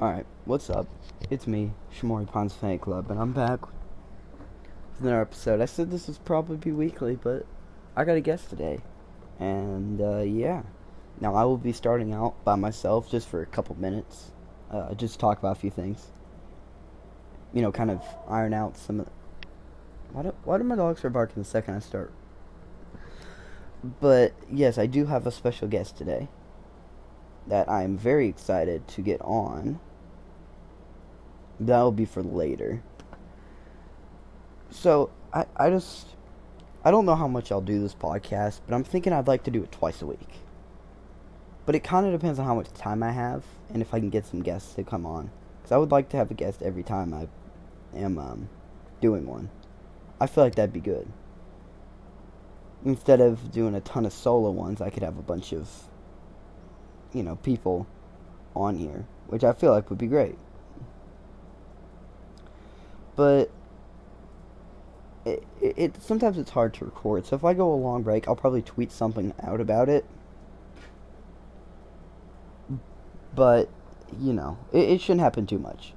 Alright, what's up? It's me, Shamorie Ponds Fan Club, and I'm back with another episode. I said this was probably be weekly, but I got a guest today. And, uh, yeah. Now, I will be starting out by myself just for a couple minutes. Uh, just talk about a few things. You know, kind of iron out some of. Why do, why do my dogs start barking the second I start? But, yes, I do have a special guest today that I'm very excited to get on. That'll be for later. So, I, I just. I don't know how much I'll do this podcast, but I'm thinking I'd like to do it twice a week. But it kind of depends on how much time I have and if I can get some guests to come on. Because I would like to have a guest every time I am um, doing one. I feel like that'd be good. Instead of doing a ton of solo ones, I could have a bunch of, you know, people on here, which I feel like would be great. But it, it, it sometimes it's hard to record. So if I go a long break, I'll probably tweet something out about it. But you know, it, it shouldn't happen too much.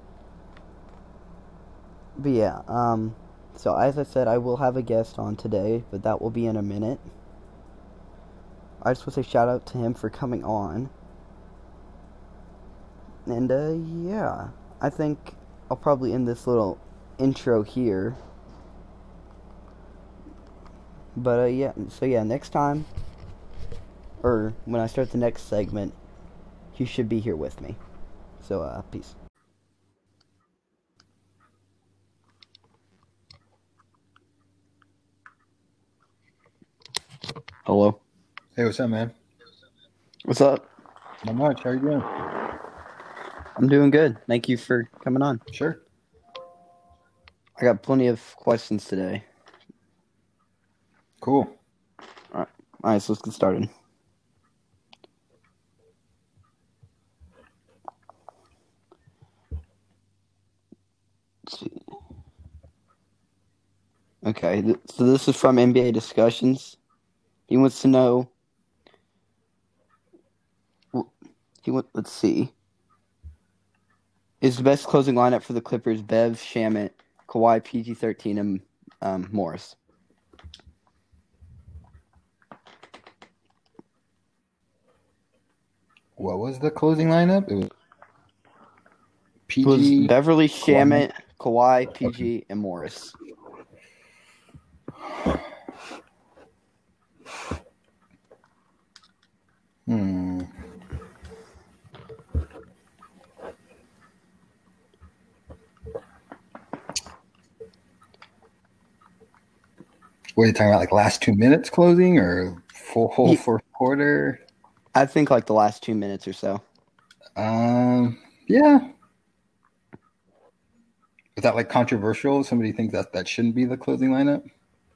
But yeah, um, so as I said, I will have a guest on today, but that will be in a minute. I just want to say shout out to him for coming on. And uh, yeah, I think I'll probably end this little intro here. But uh, yeah, so yeah, next time, or when I start the next segment, you should be here with me. So, uh, peace. Hello. Hey, what's up, man? What's up? Not much. How you doing? I'm doing good. Thank you for coming on. Sure. I got plenty of questions today. Cool. All right. All right, so let's get started. Let's see. Okay, th- so this is from NBA discussions. He wants to know. He want. Let's see. Is the best closing lineup for the Clippers Bev, Shamet, Kawhi, PG thirteen, and um, Morris? What was the closing lineup? It was It was PG. Beverly, Shamet, Kawhi, PG, and Morris. Hmm. What are you talking about? Like last two minutes closing or full whole Ye- fourth quarter? I think like the last two minutes or so. Um. Yeah. Is that like controversial? Somebody thinks that that shouldn't be the closing lineup?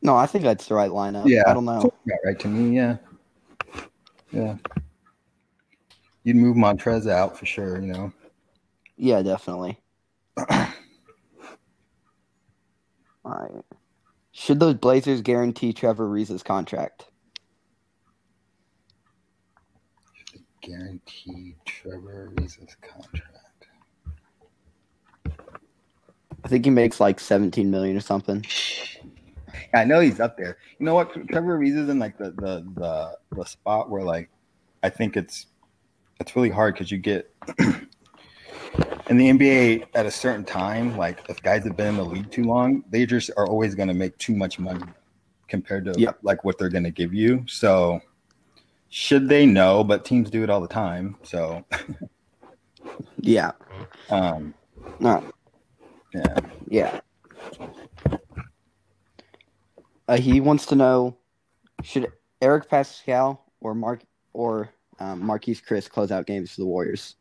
No, I think that's the right lineup. Yeah. I don't know. Yeah, right to me, yeah. Yeah. You'd move Montrez out for sure, you know. Yeah, definitely. All right. Should those Blazers guarantee Trevor Ariza's contract? Guaranteed Trevor Ariza's contract. I think he makes like 17 million or something. I know he's up there. You know what? Trevor Ariza's in like the the the, the spot where like I think it's it's really hard because you get in the NBA at a certain time, like if guys have been in the league too long, they just are always going to make too much money compared to Yep. like what they're going to give you. So should they know? But teams do it all the time. So Yeah. um, No. yeah, Yeah. Uh, he wants to know should Eric Paschall or Mark or um, Marquese Chriss close out games for the Warriors?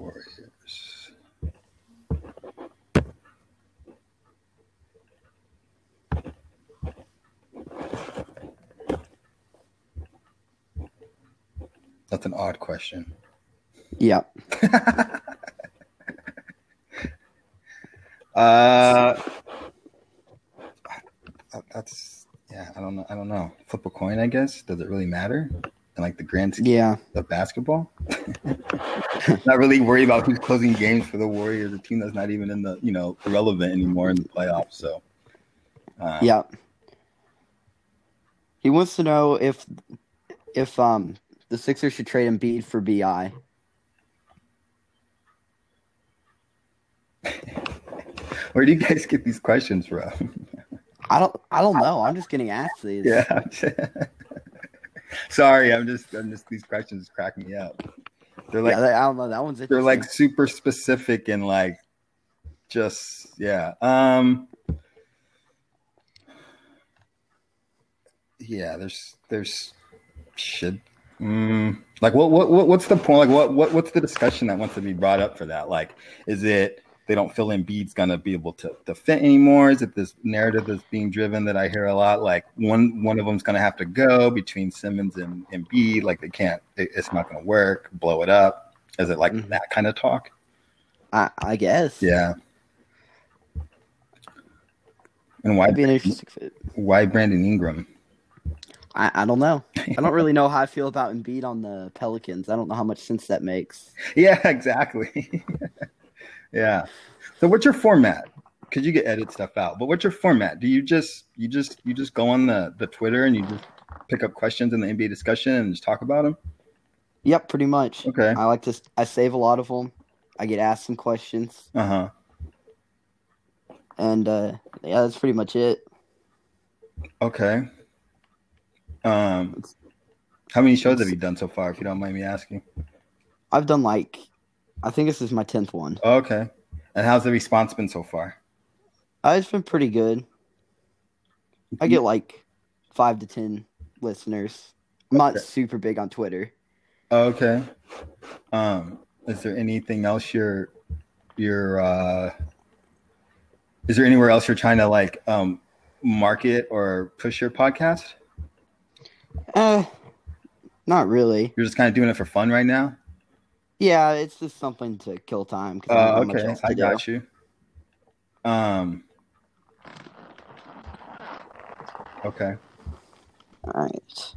Warriors. That's an odd question. Yeah. Uh, that's yeah. I don't know. I don't know. Flip a coin, I guess. Does it really matter? And like the grand scheme Yeah. of basketball, not really worried about who's closing games for the Warriors, a team that's not even in the you know relevant anymore in the playoffs. So, uh, Yeah. He wants to know if if um the Sixers should trade Embiid for BI. where do you guys get these questions from? I don't I don't know. I'm just getting asked these. yeah. Sorry, I'm just, I'm just these questions crack me up. They're like yeah, I don't know. That one's they're like super specific and like just yeah um yeah there's there's should mm, like what, what what what's the point like what what what's the discussion that wants to be brought up for that like is it they don't feel Embiid's gonna be able to, to fit anymore is it this narrative that's being driven that I hear a lot like one one of them's gonna have to go between Simmons and Embiid like they can't it, it's not gonna work blow it up is it like Mhm. that kind of talk I, I guess. yeah. And why That'd be an interesting fit. why Brandon Ingram? I, I don't know. I don't really know how I feel about Embiid on the Pelicans. I don't know how much sense that makes. Yeah, exactly. yeah. So what's your format? Because you get edit stuff out, but what's your format? Do you just you just you just go on the the Twitter and you just pick up questions in the NBA discussion and just talk about them? Yep, pretty much. Okay. I like to. I save a lot of them. I get asked some questions, Uh huh. and uh, yeah, that's pretty much it. Okay. Um, how many shows have you done so far? If you don't mind me asking. I've done like, I think this is my tenth one. Okay. And how's the response been so far? Uh, it's been pretty good. I get like five to ten listeners. I'm not Okay. super big on Twitter. Okay. Um, is there anything else you're you're uh is there anywhere else you're trying to like um market or push your podcast? Uh, not really. You're just kind of doing it for fun right now? Yeah, it's just something to kill time. Uh, okay, I do. got you. Um Okay. All right.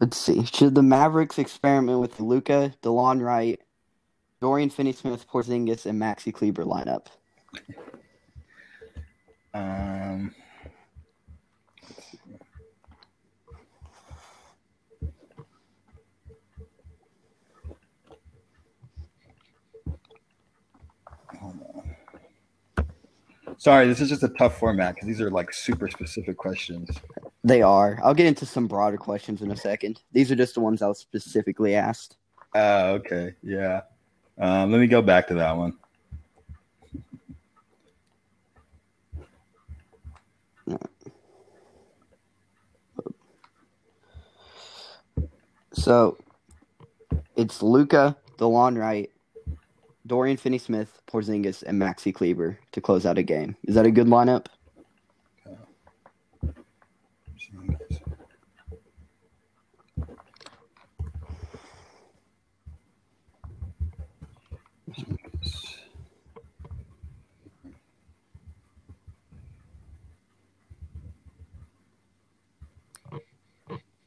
Let's see. Should the Mavericks experiment with Luka, Delon Wright, Dorian Finney-Smith, Porzingis, and Maxi Kleber lineup? Um Sorry, this is just a tough format because these are like super specific questions. They are. I'll get into some broader questions in a second. These are just the ones I was specifically asked. Oh, okay. Yeah. Um, let me go back to that one. So it's Luka, Delon Wright, Dorian Finney-Smith, Porzingis, and Maxi Kleber to close out a game. Is that a good lineup?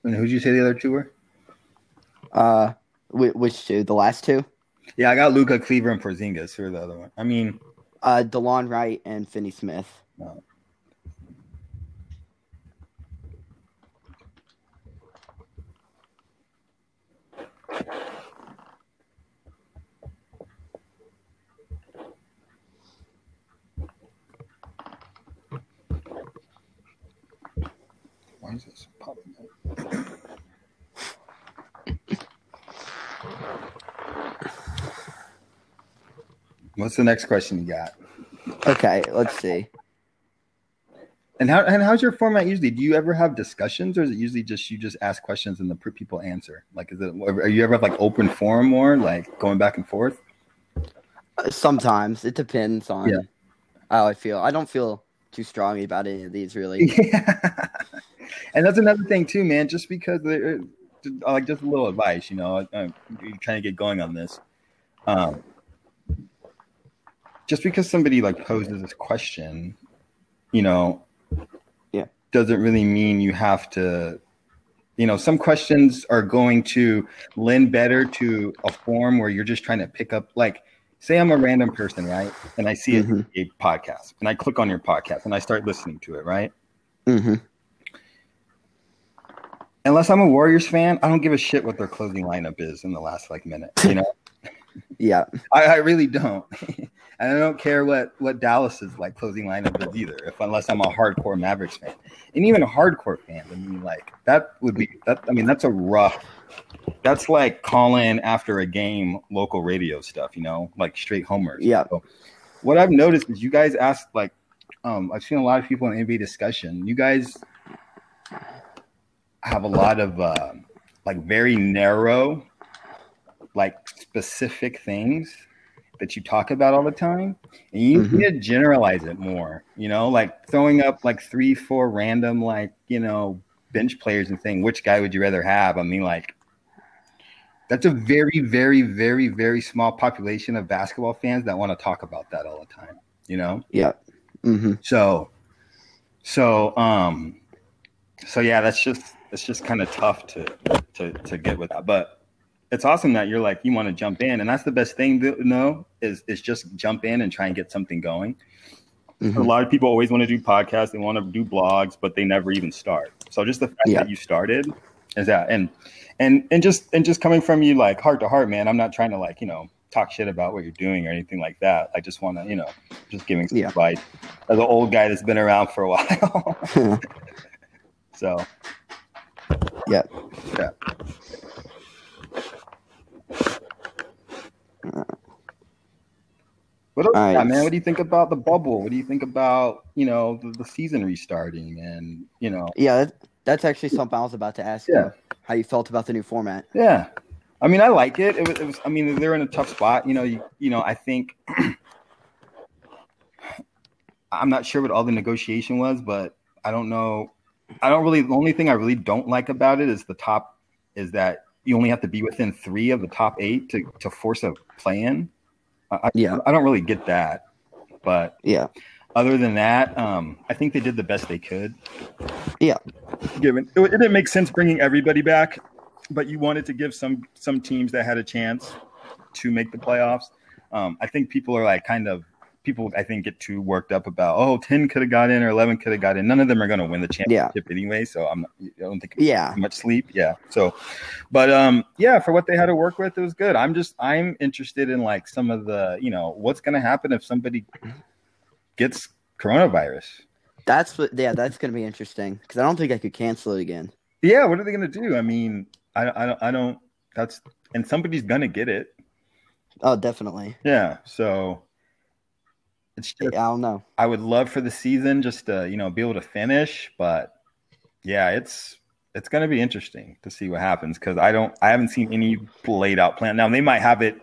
And who'd you say the other two were? Uh, which two? The last two? Yeah, I got Luka, Kleber, and Porzingis. Who are the other one? I mean, Uh, Delon Wright and Finney-Smith. no. Why is this popping up? What's the next question you got? Okay, let's see. And how and how's your format usually? Do you ever have discussions, or is it usually just you just ask questions and the people answer? Like, is it are you ever have like open forum more, like going back and forth? Uh, Sometimes it depends on Yeah. how I feel. I don't feel too strongly about any of these really. Yeah. and that's another thing too, man. Just because uh, uh, they're uh, like just a little advice, you know, I'm trying to get going on this. Um, just because somebody like poses this question, you know, Yeah. doesn't really mean you have to you know some questions are going to lend better to a form where you're just trying to pick up like say i'm a random person right and i see Mhm. a, a podcast and i click on your podcast and i start listening to it right Mm-hmm. unless i'm a warriors fan i don't give a shit what their closing lineup is in the last like minute you know Yeah. I, I really don't and i don't care what what dallas's like closing lineup is either if unless i'm a hardcore mavericks fan and even a hardcore fan i mean like that would be that i mean that's a rough that's like calling after a game local radio stuff you know like straight homers Yeah. So what i've noticed is you guys ask like um i've seen a lot of people in nba discussion you guys have a lot of uh, like very narrow like specific things that you talk about all the time and you Mhm. need to generalize it more you know like throwing up like three four random like you know bench players and saying which guy would you rather have i mean like that's a very very very very small population of basketball fans that want to talk about that all the time you know Yeah. Mm-hmm. so so um so yeah that's just it's just kind of tough to to to get with that but it's awesome that you're like you want to jump in and that's the best thing to know is is just jump in and try and get something going a Mhm. lot of people always want to do podcasts they want to do blogs but they never even start so just the fact Yeah. that you started is that and and and just and just coming from you like heart to heart man i'm not trying to like you know talk shit about what you're doing or anything like that i just want to you know just giving some Yeah. advice as an old guy that's been around for a while so Yeah. yeah What else, right. man? What do you think about the bubble? What do you think about you know the, the season restarting and you know yeah. That, that's actually something I was about to ask Yeah. you. How you felt about the new format? Yeah, I mean, I like it. It was, it was. I mean, they're in a tough spot. You know, you, you know. I think I'm not sure what all the negotiation was, but I don't know. I don't really. The only thing I really don't like about it is the top. Is that you only have to be within three of the top eight to to force a play in. I, I- Yeah. I don't really get that, but Yeah. other than that, um, I think they did the best they could. Yeah. Given it, it didn't make sense bringing everybody back, but you wanted to give some some teams that had a chance to make the playoffs. Um, I think people are like kind of people. I think get too worked up about oh 10 could have got in or 11 could have got in. None of them are going to win the championship anyway. So I'm I don't think Yeah. much sleep. Yeah. So, but um, yeah, for what they had to work with, it was good. I'm just I'm interested in like some of the you know what's going to happen if somebody gets coronavirus. That's what. Yeah. That's gonna be interesting because I don't think I could cancel it again. Yeah, what are they going to do? I mean, I I don't I don't. That's and somebody's going to get it. Oh, definitely. Yeah. So. It's I don't know. I would love for the season just to you know be able to finish, but yeah, it's it's going to be interesting to see what happens because I don't I haven't seen any laid out plan. Now they might have it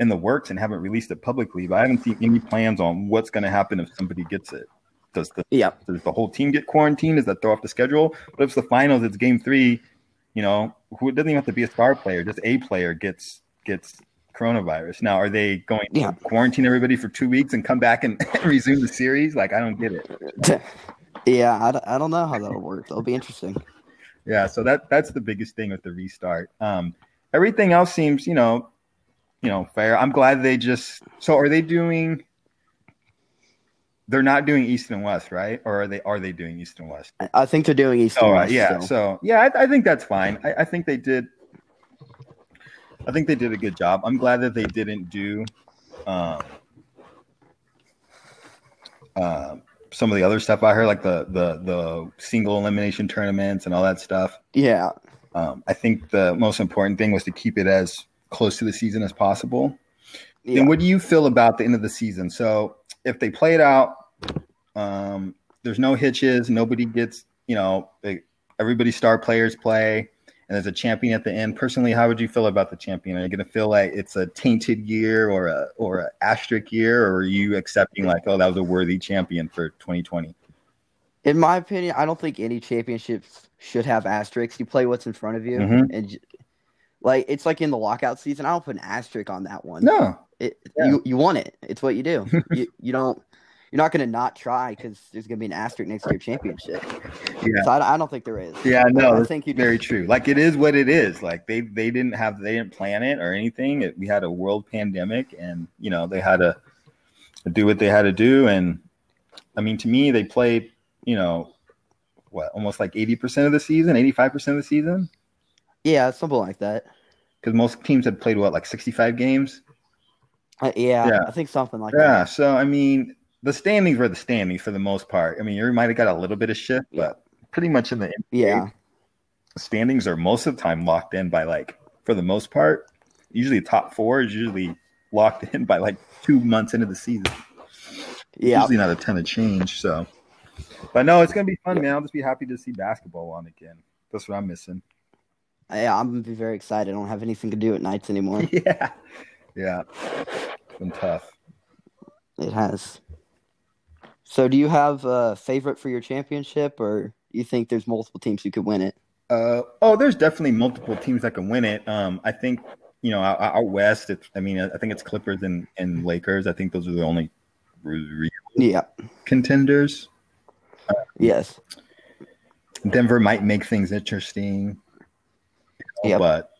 in the works and haven't released it publicly, but I haven't seen any plans on what's going to happen if somebody gets it. Does the Yeah. does the whole team get quarantined? Does that throw off the schedule? But if it's the finals, it's game three. You know, who it doesn't even have to be a star player, just a player gets gets coronavirus. Now, are they going Yeah. to quarantine everybody for two weeks and come back and resume the series? Like, I don't get it. yeah. I, don't- know how that'll work. That'll be interesting. Yeah, so that that's the biggest thing with the restart. Um, everything else seems, you know, you know, fair. I'm glad they just. So, are they doing? They're not doing East and West, right? Or are they? Are they doing East and West? I- I think they're doing East. and West yeah. still. So, yeah, I, I think that's fine. I, I think they did. I think they did a good job. I'm glad that they didn't do um, uh, some of the other stuff I heard, like the the the single elimination tournaments and all that stuff. yeah. Um, I think the most important thing was to keep it as close to the season as possible. Yeah. And what do you feel about the end of the season? So if they play it out, um, there's no hitches, nobody gets, you know, they, everybody star players play, and there's a champion at the end. Personally, how would you feel about the champion? Are you going to feel like it's a tainted year or a or a asterisk year, or are you accepting like, oh, that was a worthy champion for 2020? In my opinion, I don't think any championships should have asterisks. You play what's in front of you, Mhm. and like it's like in the lockout season. I don't put an asterisk on that one. No, It, Yeah. you you want it. It's what you do. you you don't you're not going to not try because there's going to be an asterisk next to your championship. Yeah. So I, I don't think there is. Yeah, no, I think you very true. Like it is what it is. Like they they didn't have they didn't plan it or anything. It, we had a world pandemic, and you know they had to do what they had to do. And I mean, to me, they played you know what almost like eighty percent of the season, eighty five percent of the season, Yeah, something like that. because most teams had played what like sixty five games. Uh, yeah, Yeah. I think something like Yeah. that. Yeah, so I mean, the standings were the standings for the most part. I mean, you might have got a little bit of shift, but pretty much in the NBA, Yeah, standings are most of the time locked in by like for the most part. Usually, top four is usually locked in by like two months into the season. yeah, Usually not a ton of change. So, but no, it's gonna be fun, man. I'll just be happy to see basketball on again. That's what I'm missing. yeah. I'm gonna be very excited. I don't have anything to do at nights anymore. Yeah, yeah. It's been tough. It has. So, do you have a favorite for your championship, or you think there's multiple teams who could win it? Uh, oh, there's definitely multiple teams that can win it. Um, I think you know out, out west. It's, I mean, I think it's Clippers and, and Lakers. I think those are the only real Yeah. contenders. Yes. Denver might make things interesting, you know, Yep. but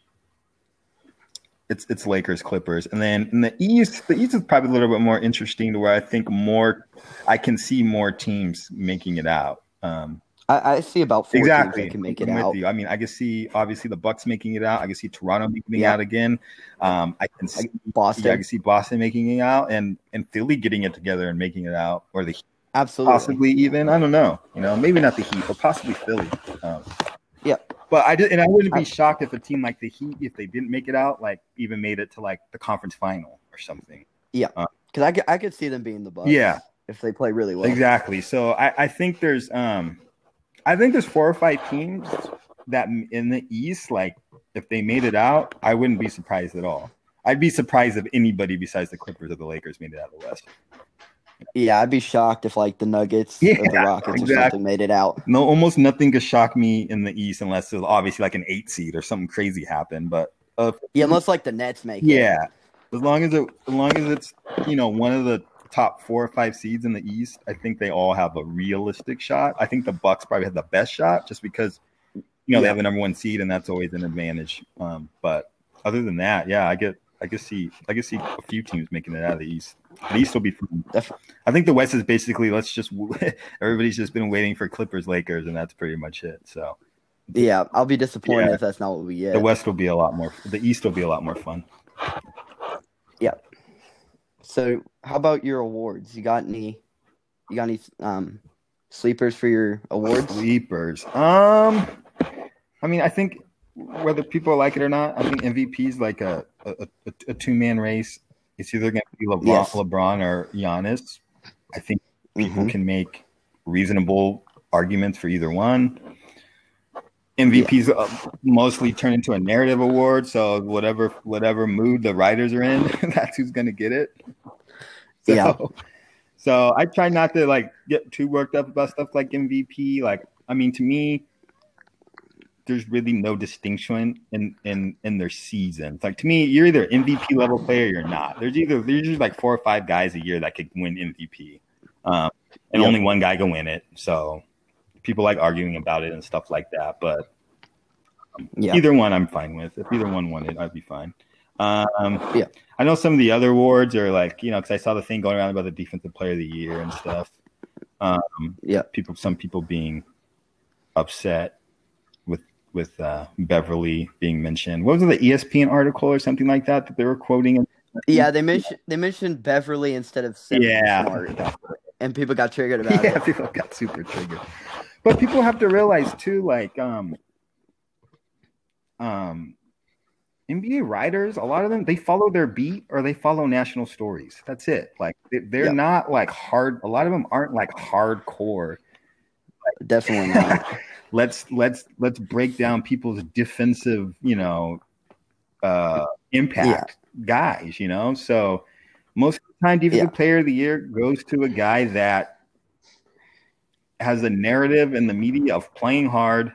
it's it's Lakers Clippers, and then in the East, the East is probably a little bit more interesting to where I think more, I can see more teams making it out. Um, I, I see about four exactly, teams that can make it I'm with out. you. I mean, I can see obviously the Bucks making it out. I can see Toronto making it out again. Um, I can see. Boston, Yeah, I can see Boston making it out, and and Philly getting it together and making it out, or the Heat absolutely. possibly even. I don't know. You know, maybe not the Heat, but possibly Philly. Um, Yep. But I did, and I wouldn't be shocked if a team like the Heat, if they didn't make it out, like even made it to like the conference final or something. Yeah, because I, could- I could see them being the Bucks. Yeah. If they play really well. Exactly. So I, I think there's, um, I think there's four or five teams that in the East, like if they made it out, I wouldn't be surprised at all. I'd be surprised if anybody besides the Clippers or the Lakers made it out of the West. Yeah, I'd be shocked if like the Nuggets or Yeah, the Rockets or something made it out. No, almost nothing could shock me in the East unless it's obviously like an eight seed or something crazy happened. But uh, Yeah, unless like the Nets make it. Yeah, as long as it, as long as it's you know one of the top four or five seeds in the East, I think they all have a realistic shot. I think the Bucks probably have the best shot just because you know they have the number one seed and that's always an advantage. Um, but other than that, yeah, I get I can see I can see a few teams making it out of the East. The East will be fun. I think the West is basically let's just everybody's just been waiting for Clippers Lakers and that's pretty much it. So Yeah, I'll be disappointed Yeah. if that's not what we get. the West will be a lot more. The East will be a lot more fun. Yeah. So, how about your awards? You got any? You got any um sleepers for your awards? Sleepers. Um, I mean, I think whether people like it or not, I think MVP is like a a, a, a two man race. It's either going to be LeBron, Yes. LeBron or Giannis. I think people Mhm. can make reasonable arguments for either one. MVP's uh, mostly turned into a narrative award, so whatever whatever mood the writers are in, that's who's going to get it. So, Yeah. So I try not to like get too worked up about stuff like MVP. Like, I mean, to me, there's really no distinction in in in their seasons. Like to me, you're either MVP level player or you're not. There's either there's usually like four or five guys a year that could win MVP, um, and Yep. only one guy can win it. So people like arguing about it and stuff like that. But Yeah. either one, I'm fine with. If either one won it, I'd be fine. Um, Yeah. I know some of the other awards are like you know because I saw the thing going around about the defensive player of the year and stuff. Um, Yeah. people, some people being upset with uh, Beverly being mentioned. What was it, the ESPN article or something like that that they were quoting? Yeah, they mentioned they mentioned Beverly instead of Simmons Yeah. And people got triggered about yeah, it. people got super triggered. But people have to realize too, like um, um, NBA writers, a lot of them they follow their beat or they follow national stories. That's it. Like they, they're Yep. not like hard. A lot of them aren't like hardcore. Definitely not. let's let's let's break down people's defensive, you know, uh, impact guys. You know, so most of the time, defensive Yeah. player of the year goes to a guy that has a narrative in the media of playing hard.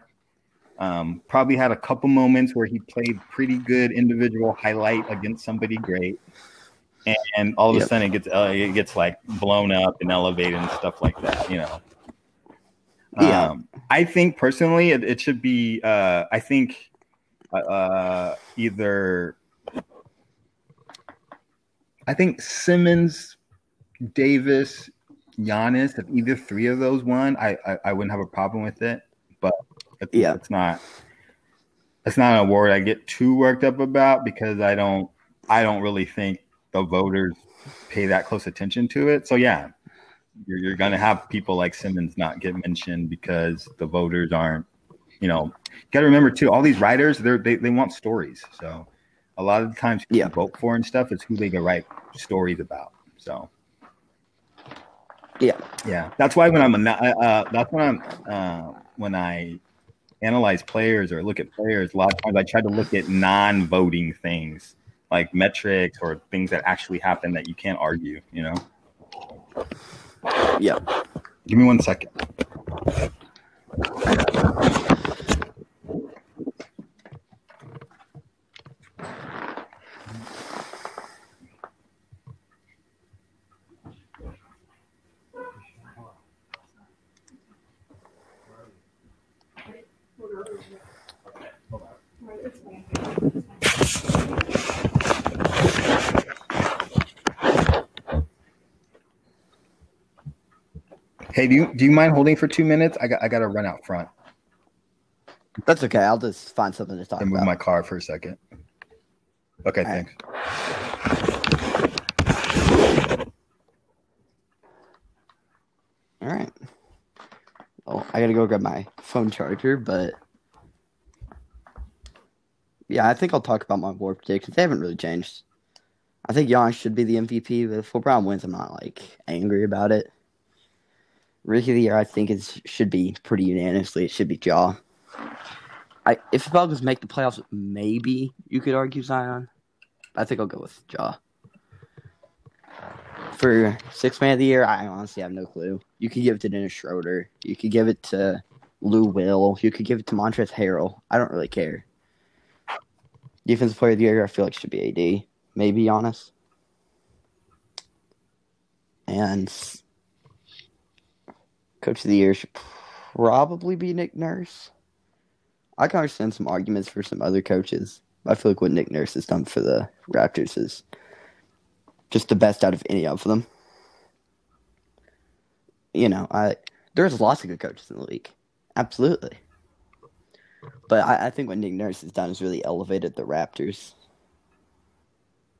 Um, probably had a couple moments where he played pretty good individual highlight against somebody great, and all of a sudden it gets uh, it gets like blown up and elevated and stuff like that. You know. Yeah. Um, I think personally, it, it should be. Uh, I think uh, either. I think Simmons, Davis, Giannis. If either three of those won, I, I I wouldn't have a problem with it. But it's, Yeah. it's not. It's not an award I get too worked up about because I don't. I don't really think the voters pay that close attention to it. So yeah, you're, you're going to have people like Simmons not get mentioned because the voters aren't, you know, got to remember too, all these writers, they're, they, they want stories. So a lot of the times people Yeah. vote for and stuff is who they can write stories about. So Yeah. yeah, that's why when I'm, a, uh, that's when I'm, uh, when I analyze players or look at players, a lot of times I try to look at non-voting things like metrics or things that actually happen that you can't argue, you know? Yeah. Give me one second. Hey, do you do you mind holding for two minutes? I got I got to run out front That's okay. I'll just find something to talk and move about. my car for a second. Okay, All right. thanks. All right. Well, I gotta go grab my phone charger, but yeah, I think I'll talk about my award predictions. They haven't really changed. I think Giannis should be the MVP, but if LeBron wins, I'm not like angry about it. Rookie of the year, I think it should be pretty unanimously. It should be Ja. I if the Falcons make the playoffs, maybe you could argue Zion. I think I'll go with Ja. For six man of the year, I honestly have no clue. You could give it to Dennis Schroeder. You could give it to Lou Will. You could give it to Montrezl Harrell. I don't really care. Defensive player of the year, I feel like should be AD. Maybe Giannis. And coach of the year should probably be Nick Nurse. I can understand some arguments for some other coaches. I feel like what Nick Nurse has done for the Raptors is just the best out of any of them. You know, I there's lots of good coaches in the league, absolutely. But I, I think what Nick Nurse has done is really elevated the Raptors.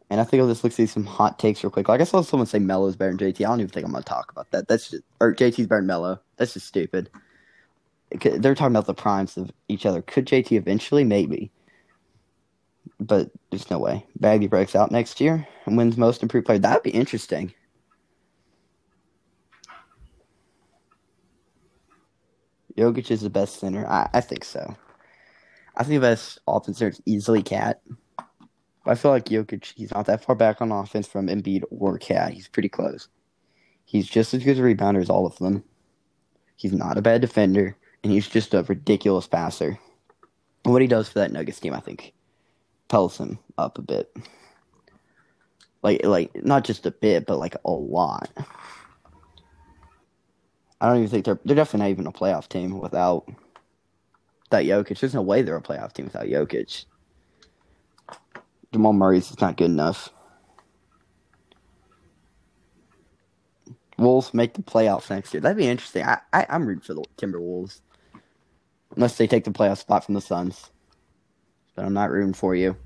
And I think I'll just look see some hot takes real quick. Like I saw someone say Melo's better than JT. I don't even think I'm gonna talk about that. That's just or JT's better than Melo. That's just stupid. They're talking about the primes of each other. Could JT eventually? Maybe. But there's no way. Bagley breaks out next year and wins most improved player. That'd be interesting. Jokic is the best center. I, I think so. I think the best offense center is easily KAT. But I feel like Jokic, he's not that far back on offense from Embiid or KAT. He's pretty close. He's just as good a rebounder as all of them. He's not a bad defender, and he's just a ridiculous passer. And what he does for that Nuggets team, I think, pulls him up a bit. Like, like not just a bit, but like a lot. I don't even think they're they're definitely not even a playoff team without that Jokic. There's no way they're a playoff team without Jokic. Jamal Murray's just not good enough. Wolves make the playoffs next year. That'd be interesting. I, I I'm rooting for the Timberwolves, unless they take the playoff spot from the Suns. But I'm not rooting for you.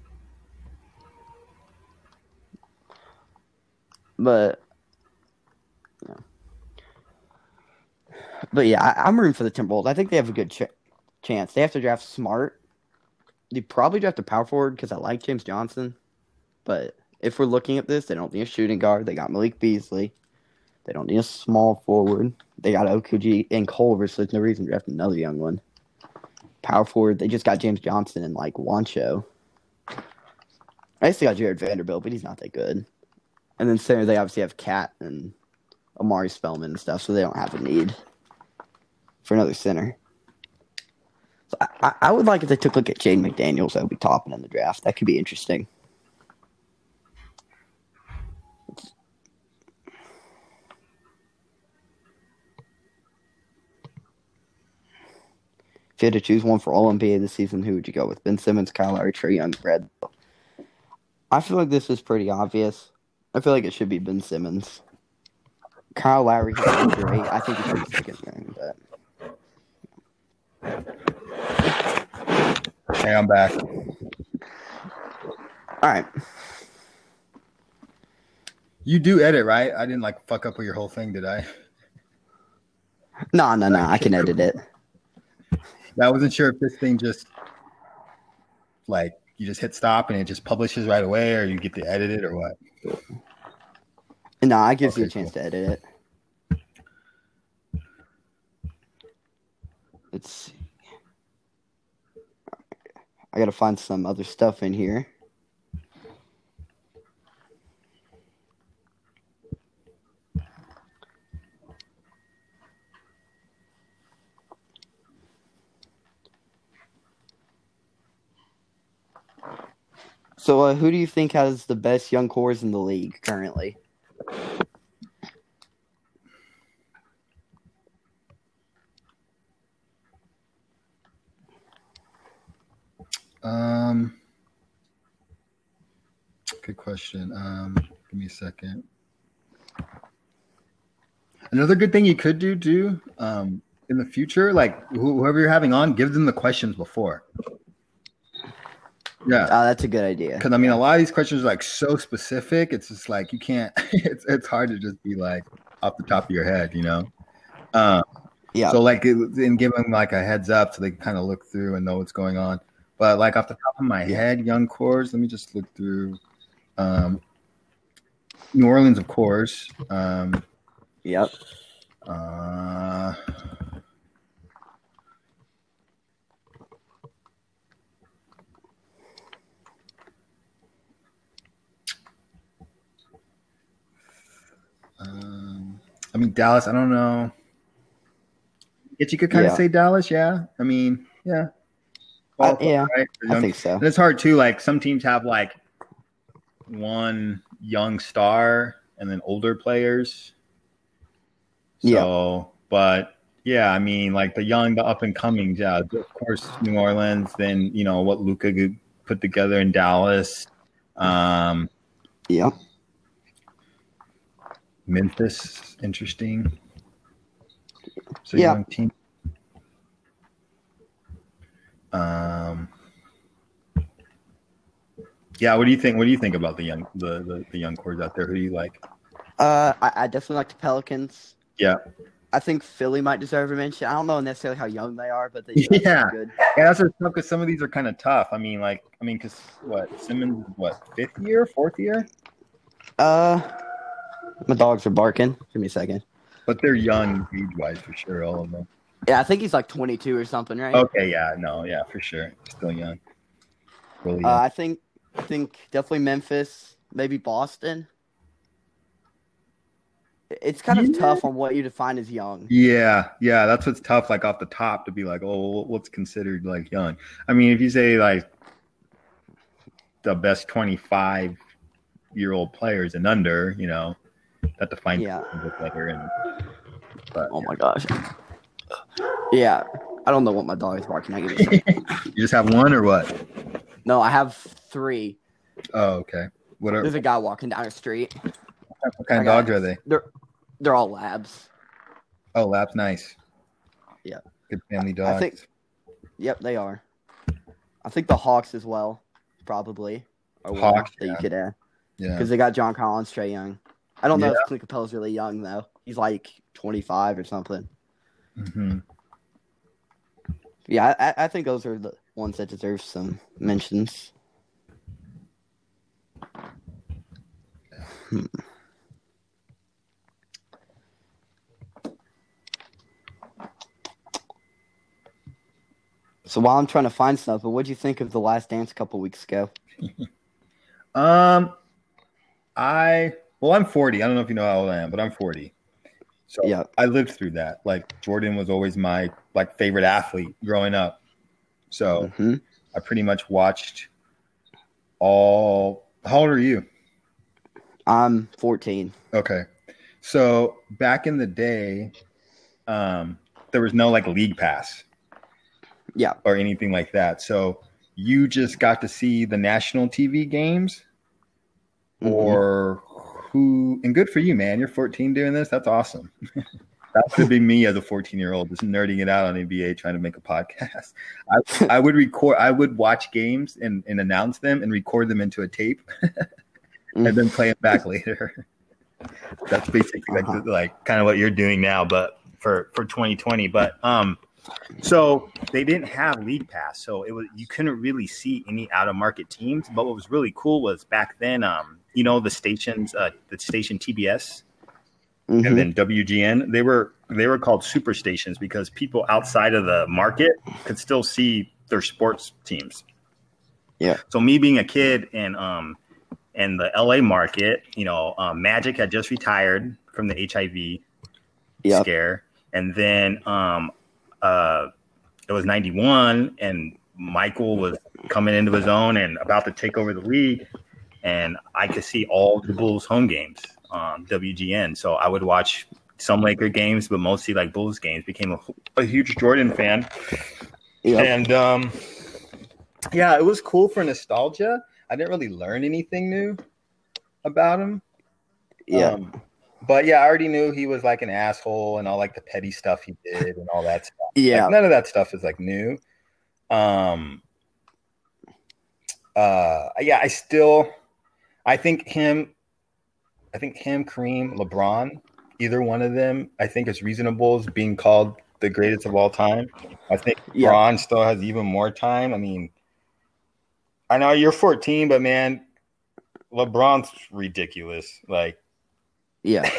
But yeah. But yeah, I, I'm rooting for the Timberwolves. I think they have a good ch- chance. They have to draft smart. They probably draft a power forward because I like James Johnson. But if we're looking at this, they don't need a shooting guard. They got Malik Beasley. They don't need a small forward. They got Okogie and Culver, so there's no reason to draft another young one. Power forward, they just got James Johnson and like Juancho. I they got Jarred Vanderbilt, but he's not that good. And then center, they obviously have KAT and Omari Spellman and stuff, so they don't have a need for another center. So I, I, would like if they took a look at Jaden McDaniels. That would be topping in the draft. That could be interesting. If you had to choose one for All NBA this season, who would you go with? Ben Simmons, Kyle Lowry, Trae Young, Fred. I feel like this is pretty obvious. I feel like it should be Ben Simmons. Kyle Lowry is great. I think he's a to thing, but. Hey, I'm back. all right. You do edit, right? I didn't like fuck up with your whole thing, did I? No, no, no. I can edit it. I wasn't sure if this thing just like you just hit stop and it just publishes right away, or you get to edit it, or what? No, it gives you a chance cool. to edit it. Let's see. I gotta find some other stuff in here. So, uh, who do you think has the best young cores in the league currently? Um, good question. Um, give me a second. Another good thing you could do, do um, in the future, like wh- whoever you're having on, give them the questions before. Yeah, Oh, that's a good idea. because I mean, a lot of these questions are like so specific. It's just like you can't. It's it's hard to just be like off the top of your head, you know. Um, Yeah. so like, and give them like a heads up so they can kind of look through and know what's going on. But like off the top of my head, young cores. Let me just look through. Um, New Orleans, of course. Um, Yep. uh, um, I mean Dallas. I don't know. Guess you could kind Yeah. of say Dallas. Yeah. I mean, yeah. Uh, yeah, right? I think so. and it's hard too. Like some teams have like one young star and then older players. So, but yeah, I mean, like the young, the up and coming, yeah, of course, New Orleans. Then you know what Luka could put together in Dallas, um, Yep. Memphis, interesting. So Yeah. young team. Um. Yeah, what do you think? What do you think about the young the the, the young cores out there? Who do you like? Uh, I, I definitely like the Pelicans. Yeah. I think Philly might deserve a mention. I don't know necessarily how young they are, but they do have some Yeah. good. Yeah, that's what's tough because some of these are kind of tough. I mean, like, I mean, because what Simmons, is what fifth year, fourth year, Uh, my dogs are barking. Give me a second. but they're young age wise for sure, all of them. Yeah, I think he's like 22 or something, right? Okay, yeah, no, yeah, for sure, still young. Really Uh. I think, I think definitely Memphis, maybe Boston. It's kind of Yeah. tough on what you define as young. yeah, yeah, that's what's tough. Like off the top to be like, oh, what's considered like young? I mean, if you say like the best twenty-five year old players and under, you know, that defines Yeah. a bit better. And but Oh my gosh. Yeah, I don't know what my dog is barking. at. Give me a you just have one or what? no, I have three. Oh, okay. What are There's a guy walking down the street. what kind of dogs are they? They're they're all labs. Oh, labs, nice. Yeah. Good family I think. Yep, they are. I think the Hawks as well, probably. Are one Hawks, that you yeah. could add yeah. because they got John Collins, Trae Young. I don't know Yeah. if Clint Capela's really young though. He's like 25 or something. Hmm Yeah, I, I- think those are the ones that deserve some mentions. Hmm. So while I'm trying to find stuff, but what would you think of the Last Dance a couple weeks ago? Um, I well, I'm 40. I don't know if you know how old I am, but I'm 40. So Yeah. I lived through that. Like Jordan was always my like favorite athlete growing up. So hmm I pretty much watched all. How old are you? I'm 14. Okay. So back in the day, um, there was no like league pass. Yeah. or anything like that. So you just got to see the national TV games, Mhm. or who? And good for you, man. You're 14 doing this. That's awesome. that would be me as a 14 year old, just nerding it out on NBA, trying to make a podcast. I, I would record. I would watch games and, and announce them and record them into a tape, and then play it back later. That's basically like Uh-huh. like kind of what you're doing now, but for for 2020. But um, so they didn't have League Pass, so it was you couldn't really see any out of market teams. But what was really cool was back then, um, you know, the stations, uh, the station TBS Mhm. and then WGN, they were they were called super stations because people outside of the market could still see their sports teams. Yeah. So me being a kid and um and the LA market, you know, um, Magic had just retired from the HIV Yep. scare, and then um uh it was 91 and Michael was coming into his own and about to take over the league and I could see all the Bulls home games on WGN. So I would watch some Laker games, but mostly like Bulls games. Became a, a huge Jordan fan, Yep. and um, yeah, it was cool for nostalgia. I didn't really learn anything new about him. yeah. Um, but yeah, I already knew he was like an asshole and all like the petty stuff he did and all that stuff. yeah. Like, none of that stuff is like new. Um uh yeah, I still I think him I think him, Kareem, LeBron, either one of them, I think is reasonable as being called the greatest of all time. I think Yeah. LeBron still has even more time. I mean, I know you're 14, but man, LeBron's ridiculous. Like yeah.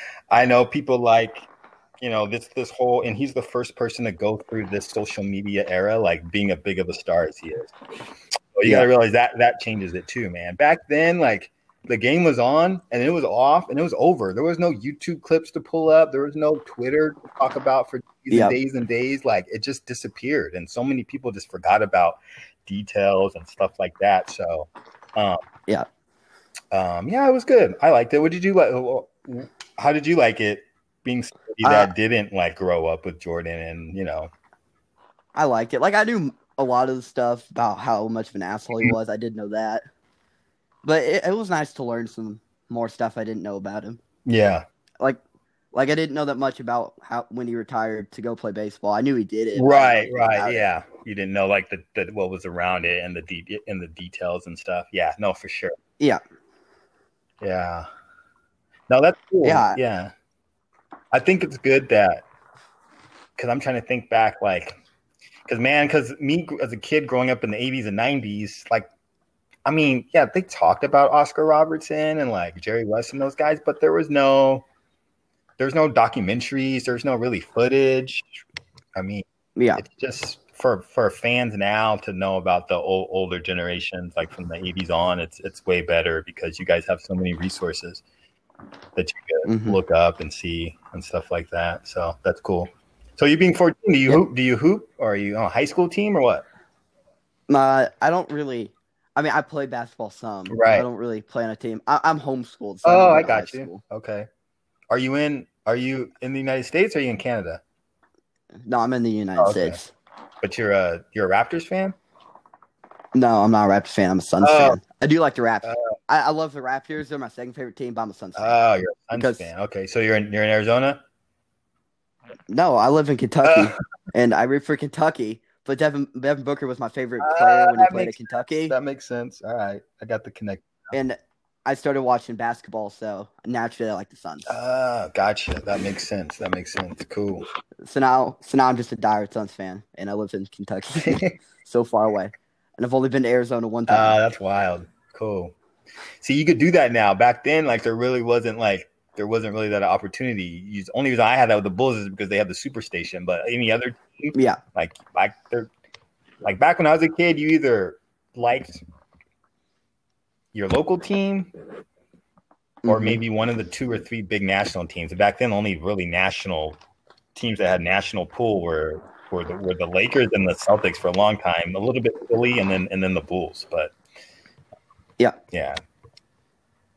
I know people like, you know, this this whole and he's the first person to go through this social media era, like being a big of a star as he is. You Yeah. gotta realize that that changes it too, man. Back then, like the game was on and it was off and it was over. There was no YouTube clips to pull up. There was no Twitter to talk about for days Yeah. and days and days. Like it just disappeared. And so many people just forgot about details and stuff like that. So um Yeah. Um yeah, it was good. I liked it. What did you like how did you like it being somebody that Uh, didn't like grow up with Jordan and you know I liked it. Like I knew a lot of the stuff about how much of an asshole he mm-hmm. was. I did know that, but it, it was nice to learn some more stuff I didn't know about him. yeah Like, like I didn't know that much about how when he retired to go play baseball. I knew he did it. right right about it. yeah you didn't know like the, the what was around it and the deep and the details and stuff yeah no for sure Yeah. yeah no that's cool Yeah. yeah I think it's good that because I'm trying to think back like because man because me as a kid growing up in the 80s and 90s like I mean, yeah, they talked about Oscar Robertson and like Jerry West and those guys, but there was no, there's no documentaries, there's no really footage. I mean, Yeah. it's just for for fans now to know about the old, older generations, like from the '80s on. It's it's way better because you guys have so many resources that you can Mhm. look up and see and stuff like that. So that's cool. So you being 14, do you Yeah. hoop? Do you hoop? Or are you on a high school team or what? Uh, I don't really. I mean, I play basketball some. Right. I don't really play on a team. I, I'm homeschooled. So Oh, I go to high got you. school. Okay. Are you in? Are you in the United States? or Are you in Canada? No, I'm in the United Oh, okay. States. But you're a you're a Raptors fan. No, I'm not a Raptors fan. I'm a Suns Oh. fan. I do like the Raptors. Oh. I, I love the Raptors. They're my second favorite team, but I'm a Suns fan. Oh, you're a Suns Because- fan. Okay, so you're in you're in Arizona. No, I live in Kentucky, Uh. and I root for Kentucky. But Devin Devin Booker was my favorite Ah, player when he played at Kentucky, That makes sense. All right, I got the connect. and I started watching basketball, so naturally I like the Suns. Ah, gotcha. That makes sense. That makes sense. Cool. so now, so now I'm just a dire Suns fan, and I live in Kentucky, so far away, and I've only been to Arizona one time. Ah, time. that's wild. Cool. See, you could do that now. Back then, like there really wasn't like there wasn't really that opportunity. You, only reason I had that with the Bulls is because they had the superstation. But any other team, yeah, like like they're like back when I was a kid, you either liked your local team or Mhm. maybe one of the two or three big national teams. Back then, only really national teams that had national pool were were the, were the Lakers and the Celtics for a long time. A little bit Philly, and then and then the Bulls. But Yeah. yeah,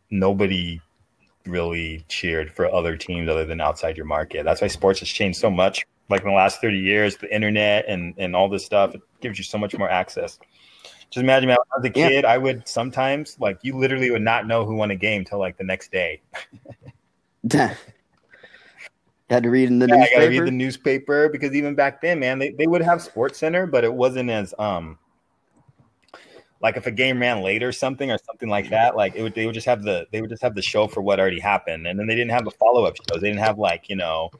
nobody really cheered for other teams other than outside your market. That's why sports has changed so much like in the last 30 years, the internet and, and all this stuff, it gives you so much more access. Just imagine as a kid, yeah. I would sometimes like you literally would not know who won a game till like the next day. had to read in the yeah, newspaper. I gotta read the newspaper because even back then, man, they, they would have SportsCenter, but it wasn't as um like if a game ran late or something or something like that, like it would they would just have the they would just have the show for what already happened, and then they didn't have the follow up shows. They didn't have like you know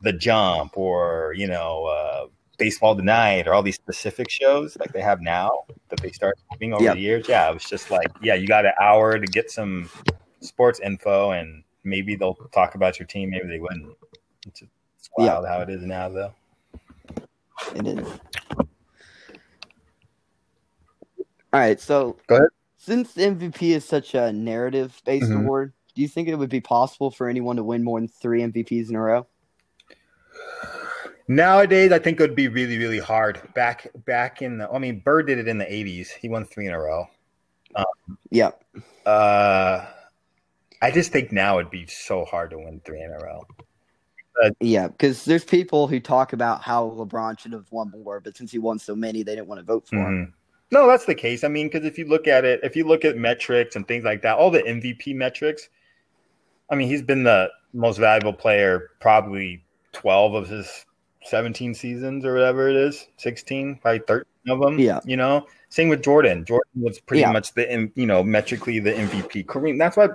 the jump or you know uh, baseball tonight or all these specific shows like they have now that they start having over yep. the years. Yeah, it was just like yeah, you got an hour to get some sports info, and maybe they'll talk about your team, maybe they wouldn't. It's, it's wild yep. how it is now, though. It is. All right, so go ahead. Since MVP is such a narrative based mm-hmm. award, do you think it would be possible for anyone to win more than three MVPs in a row? Nowadays, I think it would be really, really hard. Back, back in the, I mean, Bird did it in the '80s. He won three in a row. Um, yeah. Uh, I just think now it'd be so hard to win three in a row. Yeah, because there's people who talk about how LeBron should have won more, but since he won so many, they didn't want to vote for mm-hmm. him. No, that's the case. I mean, because if you look at it, if you look at metrics and things like that, all the MVP metrics, I mean, he's been the most valuable player probably 12 of his 17 seasons or whatever it is, 16, probably 13 of them. Yeah. You know, same with Jordan. Jordan was pretty yeah. much the, you know, metrically the MVP. Kareem, that's why,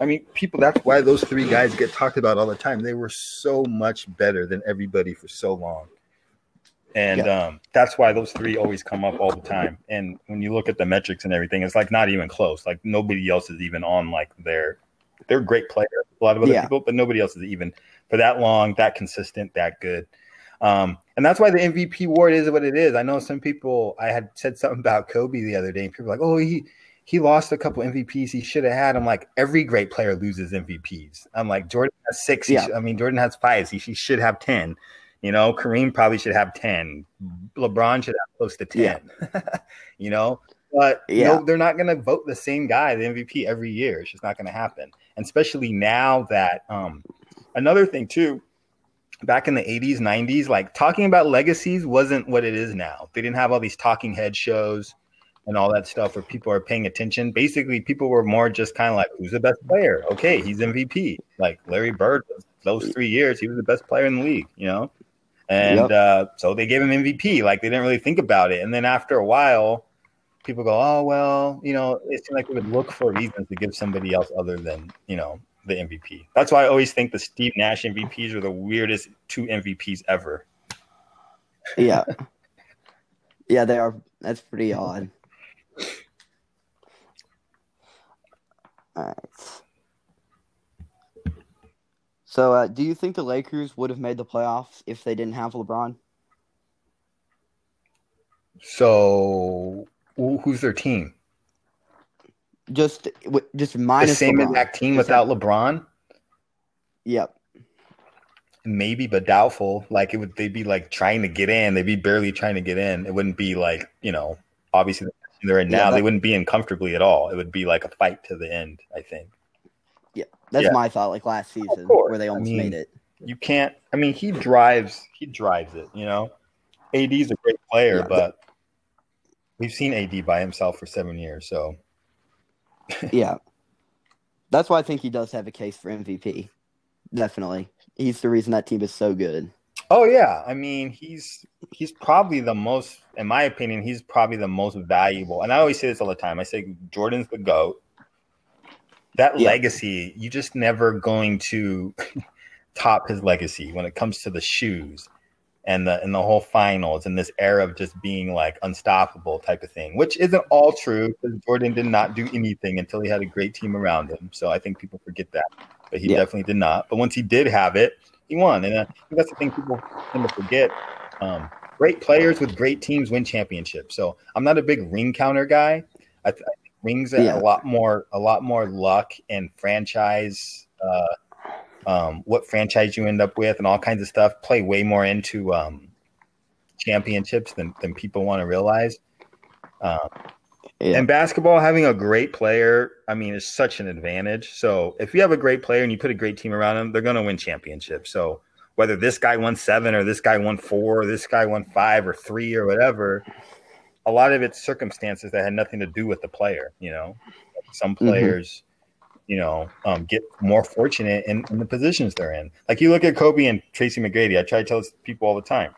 I mean, people, that's why those three guys get talked about all the time. They were so much better than everybody for so long. And yeah. um, that's why those three always come up all the time. And when you look at the metrics and everything, it's like not even close. Like nobody else is even on like their they're great players, a lot of other yeah. people, but nobody else is even for that long, that consistent, that good. Um, and that's why the MVP award is what it is. I know some people. I had said something about Kobe the other day, and people were like, "Oh, he he lost a couple MVPs he should have had." I'm like, every great player loses MVPs. I'm like, Jordan has six. Yeah. I mean, Jordan has five. He, he should have ten. You know, Kareem probably should have 10. LeBron should have close to 10. Yeah. you know, but yeah. no, they're not going to vote the same guy, the MVP, every year. It's just not going to happen. And especially now that, um, another thing too, back in the 80s, 90s, like talking about legacies wasn't what it is now. They didn't have all these talking head shows and all that stuff where people are paying attention. Basically, people were more just kind of like, who's the best player? Okay, he's MVP. Like Larry Bird, those three years, he was the best player in the league, you know? And yep. uh, so they gave him MVP. Like they didn't really think about it. And then after a while, people go, oh, well, you know, it seemed like they would look for reasons to give somebody else other than, you know, the MVP. That's why I always think the Steve Nash MVPs are the weirdest two MVPs ever. Yeah. yeah, they are. That's pretty odd. All right. So, uh, do you think the Lakers would have made the playoffs if they didn't have LeBron? So, who's their team? Just, just minus the same LeBron. exact team just without have... LeBron. Yep. Maybe, but doubtful. Like it would, they'd be like trying to get in. They'd be barely trying to get in. It wouldn't be like you know, obviously they're in now. Yeah, that... They wouldn't be in comfortably at all. It would be like a fight to the end. I think. Yeah, that's yeah. my thought. Like last season, where they almost I mean, made it. You can't. I mean, he drives. He drives it. You know, AD's a great player, yeah, but we've seen AD by himself for seven years. So, yeah, that's why I think he does have a case for MVP. Definitely, he's the reason that team is so good. Oh yeah, I mean he's he's probably the most, in my opinion, he's probably the most valuable. And I always say this all the time. I say Jordan's the goat that yeah. legacy, you just never going to top his legacy when it comes to the shoes and the and the whole finals and this era of just being like unstoppable type of thing, which isn't all true because Jordan did not do anything until he had a great team around him. So I think people forget that, but he yeah. definitely did not. But once he did have it, he won, and uh, that's the thing people tend to forget. Um, great players with great teams win championships. So I'm not a big ring counter guy. I, th- Wings yeah. a lot more a lot more luck and franchise uh, um, what franchise you end up with and all kinds of stuff play way more into um, championships than, than people want to realize. Um, yeah. And basketball, having a great player, I mean, is such an advantage. So if you have a great player and you put a great team around them, they're going to win championships. So whether this guy won seven or this guy won four, or this guy won five or three or whatever. A lot of it's circumstances that had nothing to do with the player. You know, some Mm-hmm. players, you know, um, get more fortunate in, in the positions they're in. Like you look at Kobe and Tracy McGrady. I try to tell people all the time.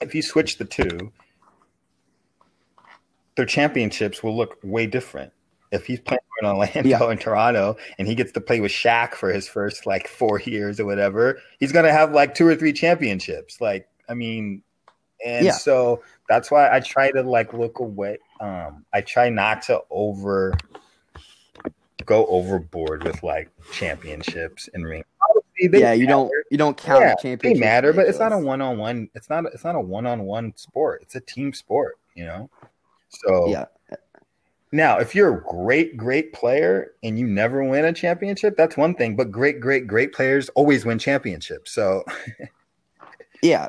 If you switch the two, their championships will look way different. If he's playing in Orlando Yeah. and Toronto and he gets to play with Shaq for his first like four years or whatever, he's gonna have like two or three championships. Like, I mean, and Yeah. so that's why I try to like look away. Um, I try not to over go overboard with like championships and ring. Obviously, they yeah, you don't you don't count Yeah, the championship. They matter, but it's not a one on one. It's not. It's not a one on one sport. It's a team sport. You know. So Yeah. Now, if you're a great, great player and you never win a championship, that's one thing. But great, great, great players always win championships. So Yeah.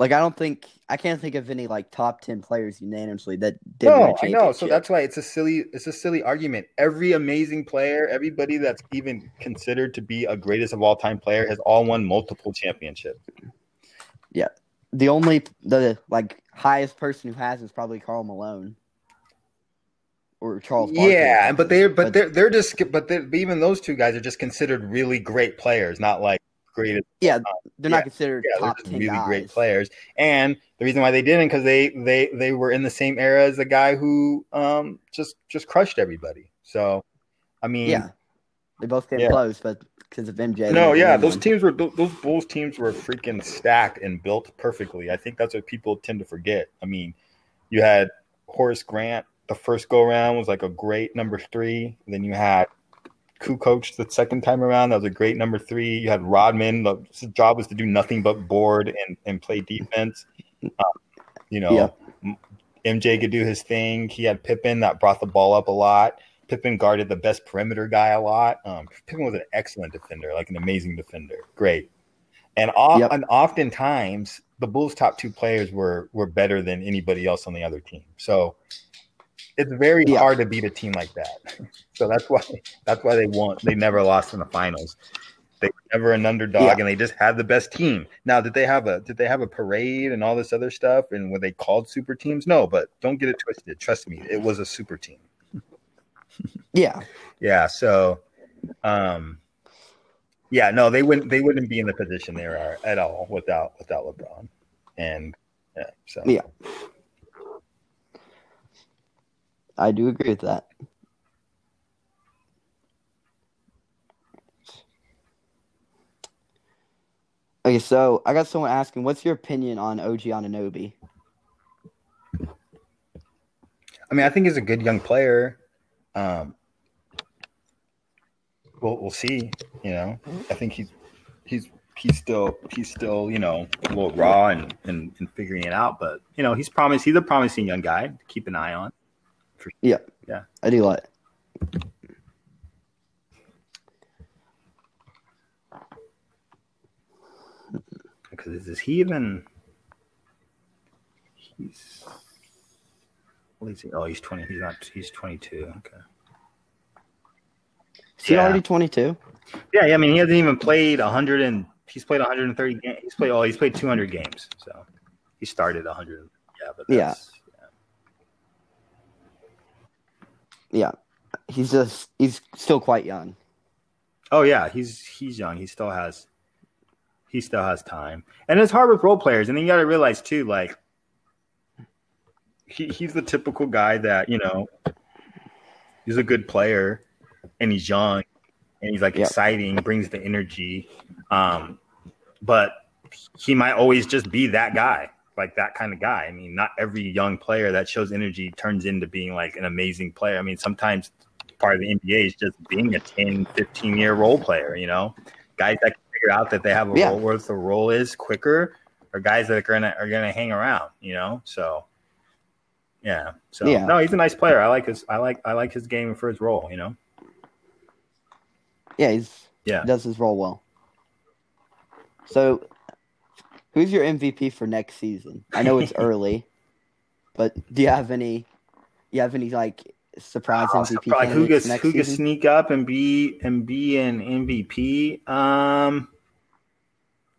Like I don't think I can't think of any like top ten players unanimously that did not win a no, I know. So that's why it's a silly. It's a silly argument. Every amazing player, everybody that's even considered to be a greatest of all time player, has all won multiple championships. Yeah, the only the like highest person who has is probably Karl Malone or Charles. Barkley. Yeah, but they're but But- they're they're just but they're, but even those two guys are just considered really great players, not like greatest. yeah, they're Yeah, not considered Yeah, top ten really guys. great players. And the reason why they didn't because they they they were in the same era as the guy who um just just crushed everybody. So I mean, Yeah, they both came Yeah. close, but because of MJ. no, yeah, those win. teams were those Bulls teams were freaking stacked and built perfectly. I think that's what people tend to forget. I mean, you had Horace Grant. The first go around was like a great number three. Then you had Kukoc the second time around. That was a great number three. You had Rodman. The, his job was to do nothing but board and, and play defense. Um, you know, Yeah. MJ could do his thing. He had Pippen that brought the ball up a lot. Pippen guarded the best perimeter guy a lot. Um, Pippen was an excellent defender, like an amazing defender. Great. And, off, Yep. and oftentimes the Bulls' top two players were were better than anybody else on the other team. So it's very Yeah. hard to beat a team like that. So that's why that's why they won. They never lost in the finals. They were never an underdog, Yeah. and they just had the best team. Now, did they have a did they have a parade and all this other stuff? And were they called super teams? No, but don't get it twisted. Trust me, it was a super team. Yeah, Yeah. So, um, yeah, no, they wouldn't they wouldn't be in the position they are at all without without LeBron. And yeah, so Yeah. I do agree with that. Okay, so I got someone asking, what's your opinion on OG Anunoby? I mean, I think he's a good young player. Um, we'll we'll see. You know, I think he's he's he's still he's still you know a little raw and, and and figuring it out. But you know, he's promised. He's a promising young guy to keep an eye on. I do like. Because is he even? He's. What is he? Oh, he's twenty. He's not. He's twenty-two. Okay. Is he Yeah. already 22? Yeah, yeah. I mean, he hasn't even played hundred and he's played 130 games. He's played. Oh, he's played 200 games. So he started 100. Yeah, but Yeah. that's, Yeah. He's just, he's still quite young. Oh yeah, he's he's young. He still has he still has time, and it's hard with role players. And then you got to realize too, like he, he's the typical guy that you know he's a good player, and he's young, and he's like Yep. exciting, brings the energy, um, but he might always just be that guy, like that kind of guy. I mean, not every young player that shows energy turns into being like an amazing player. I mean, sometimes part of the NBA is just being a 10, 15 year role player, you know? Guys that can figure out that they have a Yeah. role where the role is quicker or guys that are gonna are gonna hang around, you know? So yeah. So Yeah. no, he's a nice player. I like his I like I like his game for his role, you know? Yeah, he's Yeah. he does his role well. So, who's your MVP for next season? I know it's early, but do you have any? You have any like surprise Oh, MVP like who gets who sneak up and be and be an MVP? Um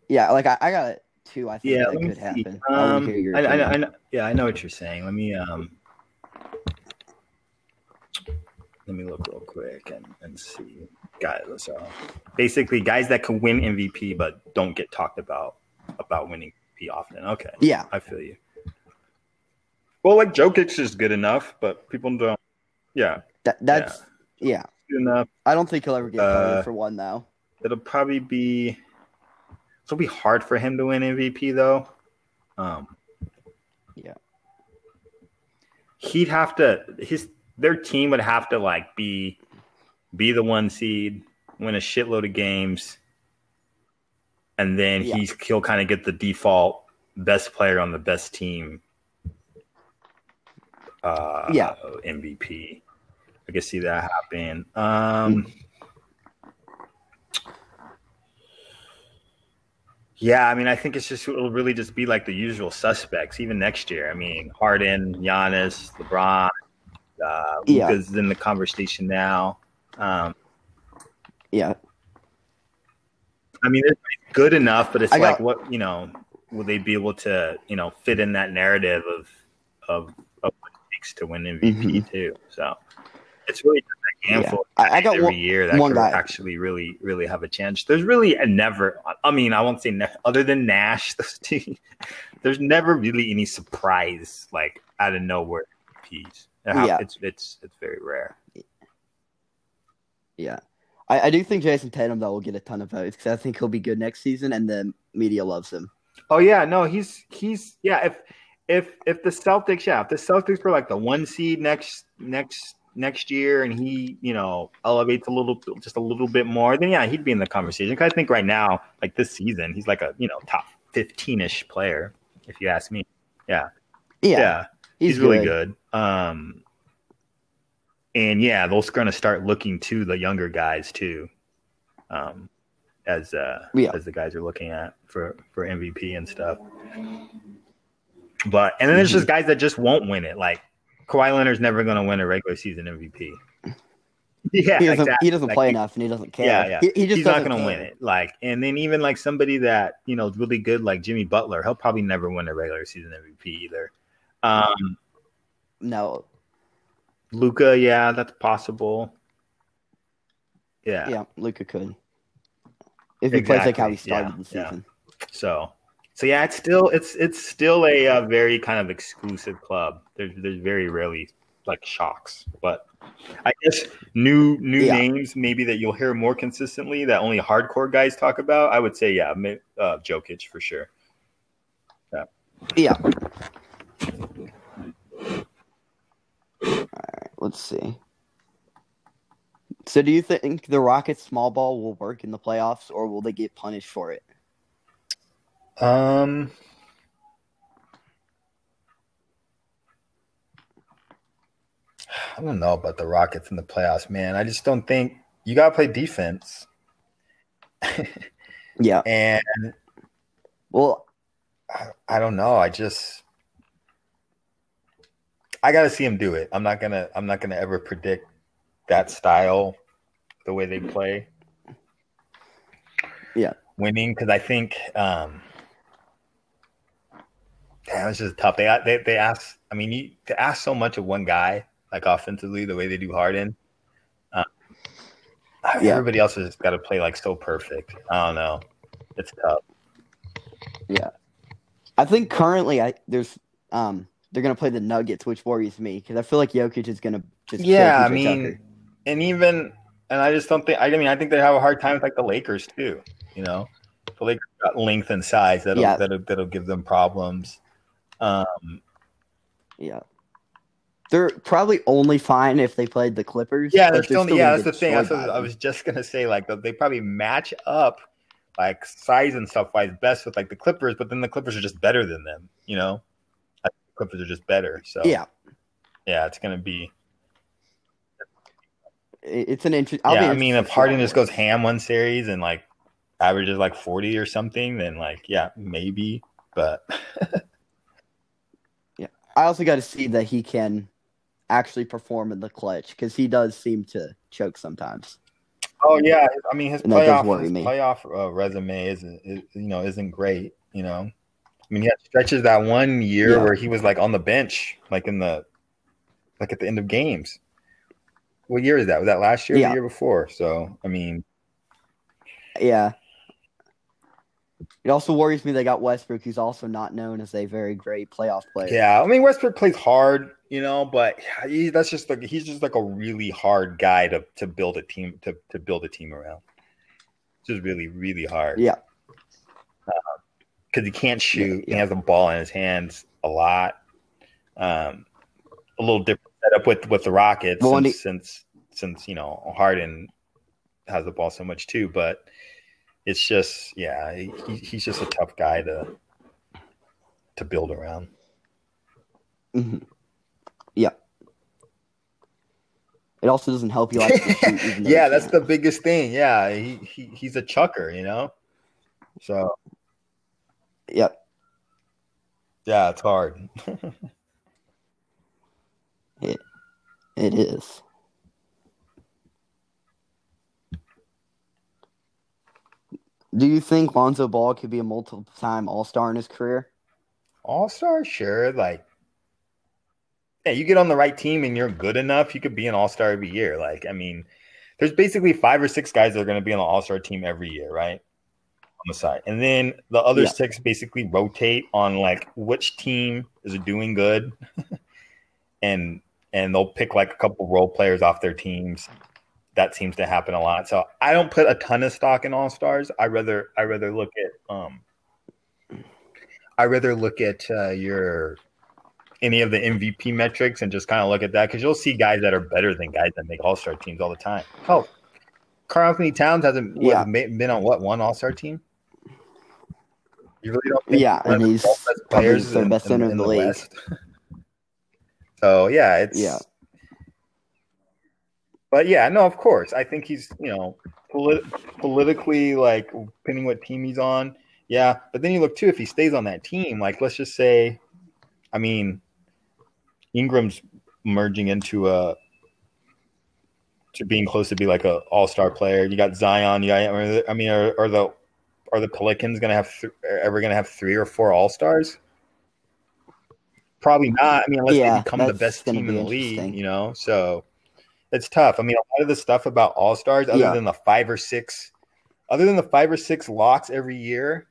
Yeah, like I, I got two. I think Yeah, that could see. happen. I Um, your I, I. I, know- yeah, I know what you're saying. Let me um, let me look real quick and, and see guys. So basically, guys that can win MVP but don't get talked about about winning P often. Okay, yeah, I feel you. Well, like Jokic is good enough, but people don't. Yeah, that, that's yeah. good enough. I don't think he'll ever get Uh, for one though. It'll probably be. It'll be hard for him to win MVP though. Um, Yeah. he'd have to his their team would have to like be be the one seed, win a shitload of games, and then Yeah. he's he'll kind of get the default best player on the best team. Uh, Yeah. MVP. I can see that happen. Um, Yeah, I mean, I think it's just it'll really just be like the usual suspects, even next year. I mean, Harden, Giannis, LeBron, uh, Yeah. Luka's in the conversation now. Um, Yeah, I mean, it's good enough, but it's I like, got- what you know, will they be able to you know fit in that narrative of of, of what it takes to win MVP mm-hmm. too? So it's really just a handful. of I- I got every one- year that one could guy. actually really really have a chance. There's really a never. I mean, I won't say ne- other than Nash. Those two, there's never really any surprise like out of nowhere. Hap- Yeah. It's it's it's very rare. yeah. I, I do think Jayson Tatum though will get a ton of votes because I think he'll be good next season, and the media loves him. Oh yeah, no, he's he's yeah. If if if the Celtics, yeah, if the Celtics were like the one seed next next next year, and he you know elevates a little just a little bit more, then yeah, he'd be in the conversation. Because I think right now, like this season, he's like a you know top fifteen ish player, if you ask me. Yeah, Yeah, yeah, he's, really good. Um, and yeah, those are going to start looking to the younger guys too, um, as uh, Yeah. as the guys are looking at for for MVP and stuff. But and then there's just guys that just won't win it. Like Kawhi Leonard's never going to win a regular season MVP. Yeah, He doesn't. exactly. He doesn't Like, play enough, and he doesn't care. Yeah, yeah. He, he just he's not going to win it. Like, and then even like somebody that you know is really good, like Jimmy Butler, he'll probably never win a regular season MVP either. Um, No, Luka, yeah, that's possible. Yeah. yeah, Luka could if he plays like how he Exactly, started the yeah, yeah. season. So, so yeah, it's still it's it's still a, uh very kind of exclusive club. There's there's very rarely like shocks, but I guess new new Yeah. names maybe that you'll hear more consistently that only hardcore guys talk about. I would say yeah, uh, Jokic for sure. Yeah. Yeah. All right, let's see. So, do you think the Rockets small ball will work in the playoffs, or will they get punished for it? Um. I don't know about the Rockets in the playoffs, man. I just don't think you got to play defense. Yeah. And Well, I, I don't know. I just I got to see him do it. I'm not gonna. I'm not gonna ever predict that style, the way they play. Yeah. winning because I think. um Damn, it's just tough. They they they ask. I mean, you to ask so much of one guy, like offensively, the way they do Harden. Uh, Yeah. Everybody else has got to play like so perfect. I don't know. It's tough. Yeah, I think currently, I there's um they're gonna play the Nuggets, which worries me because I feel like Jokic is gonna just Yeah, I mean, Tucker. and even and I just don't think. I mean, I think they have a hard time with like the Lakers too. You know, the Lakers got length and size that'll Yeah. that'll, that'll give them problems. Um, yeah. They're probably only fine if they played the Clippers. yeah, they're still. gonna yeah, that's the thing. That's what I was just gonna say. Like they probably match up, like size and stuff wise, best with like the Clippers. But then the Clippers are just better than them. You know, I think the Clippers are just better. So Yeah, yeah, it's gonna be. it's an interesting. yeah, I mean, if Harden just goes ham one series and like averages like forty or something, then like yeah, maybe. But yeah, I also got to see that he can actually perform in the clutch because he does seem to choke sometimes. Oh yeah, I mean his And playoff his me. playoff uh, resume isn't is, you know isn't great. You know, mean he had stretches that one year Yeah. where he was like on the bench, like in the like at the end of games. What year is that? Was that last year or Yeah. the year before? So I mean, Yeah. It also worries me they got Westbrook, who's also not known as a very great playoff player. yeah, I mean Westbrook plays hard, you know, but he, that's just like he's just like a really hard guy to to build a team to to build a team around. Just really really hard. Yeah. Um, because he can't shoot. yeah. He has the ball in his hands a lot. Um, a little different setup with with the Rockets Well, since, since since you know Harden has the ball so much too. But it's just yeah, he, he's just a tough guy to to build around. hmm Yeah. It also doesn't help you like shoot. Yeah, that's the biggest thing. Yeah, he, he he's a chucker, you know. So Yep. yeah, it's hard. it It is. Do you think Lonzo Ball could be a multiple-time All-Star in his career? All star, sure. Like, yeah, you get on the right team and you're good enough, you could be an all star every year. Like, I mean, there's basically five or six guys that are going to be on the all star team every year, right? On the side, and then the other Yeah. six basically rotate on like which team is doing good, and and they'll pick like a couple role players off their teams. That seems to happen a lot. So I don't put a ton of stock in all stars. I rather I rather look at um I rather look at uh, your any of the MVP metrics and just kind of look at that because you'll see guys that are better than guys that make All Star teams all the time. Oh, Karl-Anthony Towns hasn't Yeah. been on what one All Star team. You really don't Yeah, and he's players the best center in in the league. West? so yeah, it's Yeah. But yeah, no, of course. I think he's, you know, polit- politically, like, depending what team he's on. Yeah. But then you look, too, if he stays on that team, like, let's just say, I mean, Ingram's merging into a, to being close to be like a all star player. You got Zion. You got, I mean, are, are the, are the Pelicans going to have, th- ever going to have three or four all stars? Probably not. I mean, unless Yeah, they become the best team in the league, you know? So, it's tough. I mean, a lot of the stuff about all stars, other Yeah. than the five or six, other than the five or six locks every year,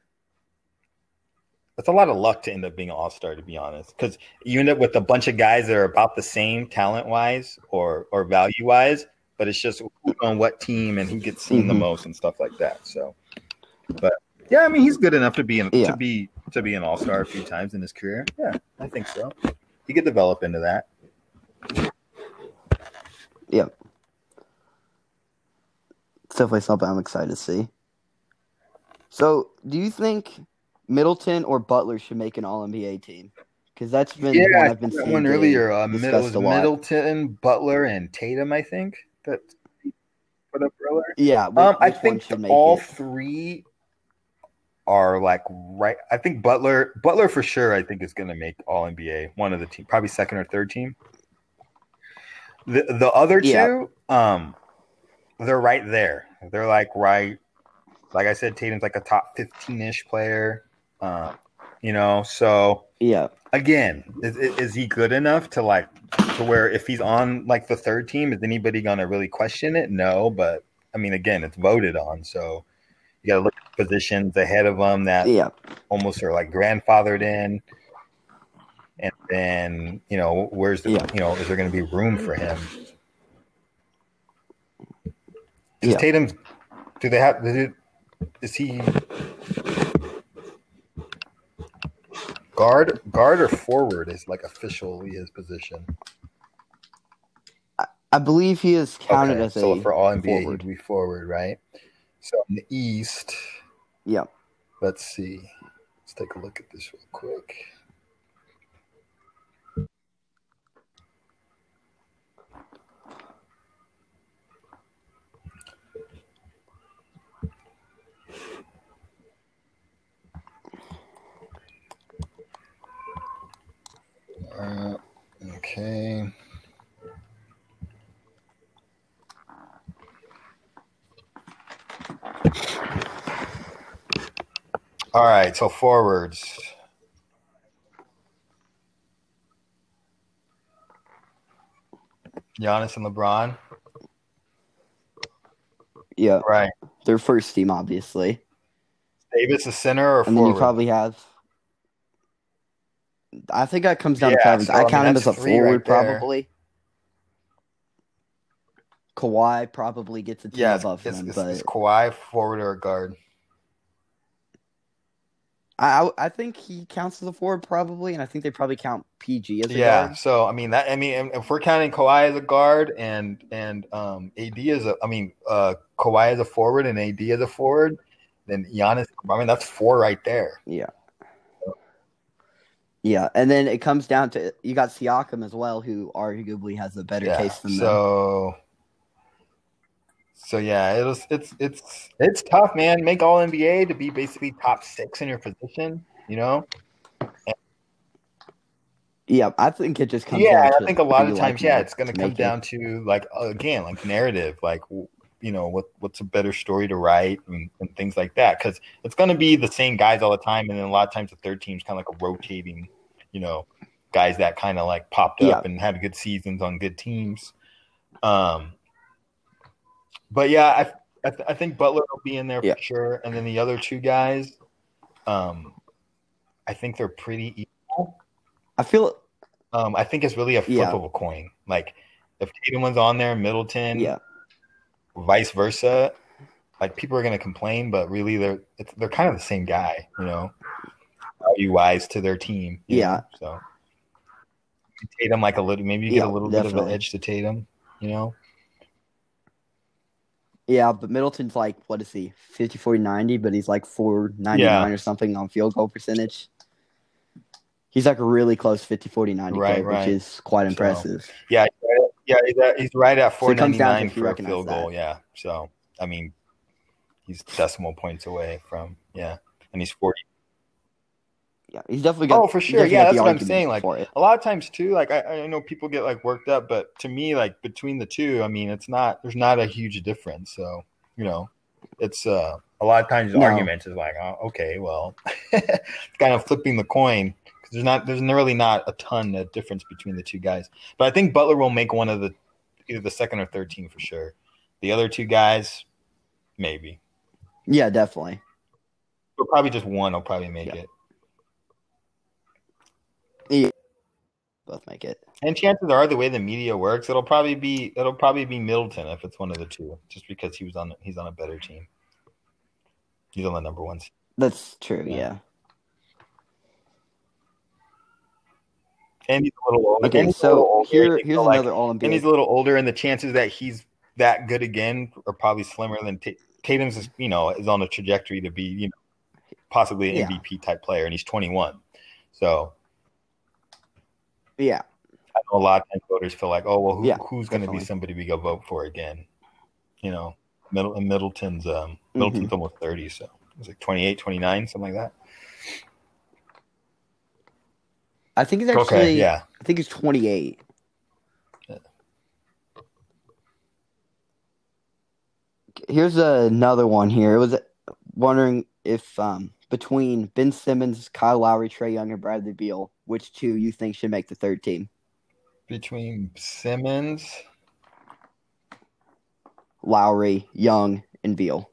it's a lot of luck to end up being an all star, to be honest. Because you end up with a bunch of guys that are about the same talent wise or or value wise, but it's just on what team and who gets seen the Mhm. most and stuff like that. So, but yeah, I mean, he's good enough to be an, Yeah. to be to be an all star a few times in his career. Yeah, I think so. He could develop into that. Yep. It's definitely something I'm excited to see. So, do you think Middleton or Butler should make an All NBA team? Because that's been Yeah, one I've been seeing one earlier. Uh, Mid- discussed was a lot. Middleton, Butler, and Tatum. I think that put up earlier. Yeah, which, Um, I think all it? three are like right. I think Butler, Butler for sure. I think is going to make All NBA. One of the team, probably second or third team. The the other Yeah. two, um, they're right there. They're like right. Like I said, Tatum's like a top fifteen ish player. Uh, you know, so Yeah, again, is, is he good enough to like to where if he's on like the third team, is anybody gonna really question it? No, but I mean, again, it's voted on, so you got to look positions ahead of them that yeah, almost are like grandfathered in, and then you know where's the Yeah. you know is there going to be room for him? Is Yeah. Tatum? Do they have? Is, is he guard? Guard or forward is like officially his position. I believe he is counted Okay, as so a for all NBA, forward. forward, right? So in the East, Yeah, let's see. Let's take a look at this real quick. Uh, okay. All right, so forwards. Giannis and LeBron. Yeah, Right. their first team, obviously. Davis a center or And then you forward? probably have. I think that comes down to Yeah, preference. so, I I mean, count him as a forward, right probably. Kawhi probably gets a team yeah, above it's, him, it's, but is Kawhi forward or a guard. I I- think he counts as a forward probably, and I think they probably count PG as a guard. Yeah, guard. so I mean that I mean if we're counting Kawhi as a guard and and um AD as a I mean uh Kawhi as a forward and AD as a forward, then Giannis I mean that's four right there. Yeah. Yeah, and then it comes down to you got Siakam as well, who arguably has a better Yeah. case than them. So so yeah, it was it's it's it's tough, man. Make all NBA to be basically top six in your position, you know? Yeah, I think it just comes. yeah, down to I think a lot of times, like yeah, it's going to to come make it. down to like again, like narrative, like you know, what what's a better story to write and, and things like that. Because it's going to be the same guys all the time, and then a lot of times the third team's kind of like a rotating, you know, guys that kind of like popped up Yeah. and had good seasons on good teams. Um, but yeah, I I, th- I think Butler will be in there Yeah. for sure, and then the other two guys, um, I think they're pretty equal. I feel Um, I think it's really a flip Yeah. of a coin. Like if Tatum was on there, Middleton, yeah, vice versa. Like people are gonna complain, but really they're it's, they're kind of the same guy, you know, value wise to their team. Yeah. know? So Tatum like a little, maybe you get Yeah, a little bit of an edge to Tatum, you know. Yeah, but Middleton's like what is he 50 40 90, but he's like 499 Yeah. or something on field goal percentage. He's like a really close 50 40 90 Right, right. which is quite So, impressive. Yeah, yeah, he's, at, he's right at So four it comes ninety down to nine if you for a field goal. that. Yeah, so I mean, he's decimal points away from yeah, and he's forty. Yeah, he's definitely got Oh, for sure. Yeah, that's what I'm saying, like, a lot of times too like I, I know people get like worked up but to me like between the two i mean it's not there's not a huge difference so you know it's uh a lot of times the No. argument is like oh, okay well kind of flipping the coin because there's not there's really not a ton of difference between the two guys but i think butler will make one of the either the second or third team for sure the other two guys maybe Yeah, definitely. but probably just one will probably make Yeah. it Both make it. And chances are, the way the media works, it'll probably be it'll probably be Middleton if it's one of the two, just because he was on he's on a better team. He's on the number ones. That's true. Yeah. Yeah. and he's a little older. and Okay, he's so older, here here's so, like- another All and he's a little older, and the chances that he's that good again are probably slimmer than Ta- Tatum's. Is, you know, is on a trajectory to be you know possibly an Yeah. MVP type player, and he's 21. So Yeah, I know a lot of times voters feel like, oh well, who, Yeah, who's going to be somebody we go vote for again? You know, Middle Middleton's um Mm-hmm. Middleton's almost 30, so it was like 28, 29, something like that. I think he's actually. okay, yeah, I think he's 28. Yeah. Here's another one here. It was wondering if um, between Ben Simmons, Kyle Lowry, Trae Young, and Bradley Beal, which two you think should make the third team? between Simmons, Lowry, Young, and Beal.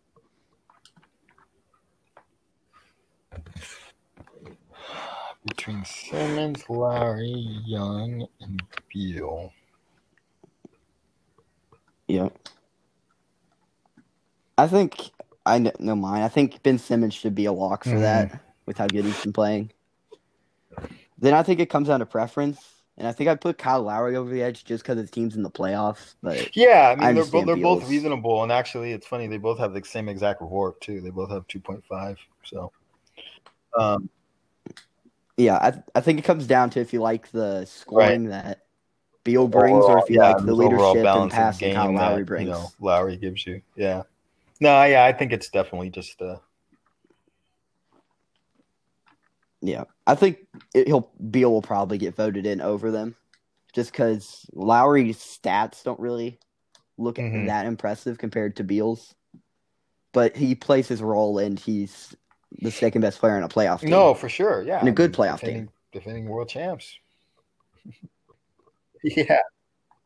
between Simmons, Lowry, Young, and Beal. Yeah. I think I kn- know mine. I think Ben Simmons should be a lock for Mhm. that with how good he's been playing. Then I think it comes down to preference, and I think I put Kyle Lowry over the edge just because his team's in the playoffs. But Yeah, I mean I they're both they're both reasonable, and actually, it's funny they both have the same exact report too. They both have 2.5. So, um, yeah, I I think it comes down to if you like the scoring that Beal brings, or if you yeah, like the leadership and passing Kyle Lowry that, brings. You know, Lowry gives you. Yeah. No, yeah, I think it's definitely just uh Yeah, I think it, he'll Beal will probably get voted in over them, just because Lowry's stats don't really look Mhm. that impressive compared to Beal's, but he plays his role and he's the second best player in a playoff game. No, for sure. Yeah. In a good playoff defending, game. Defending world champs. yeah.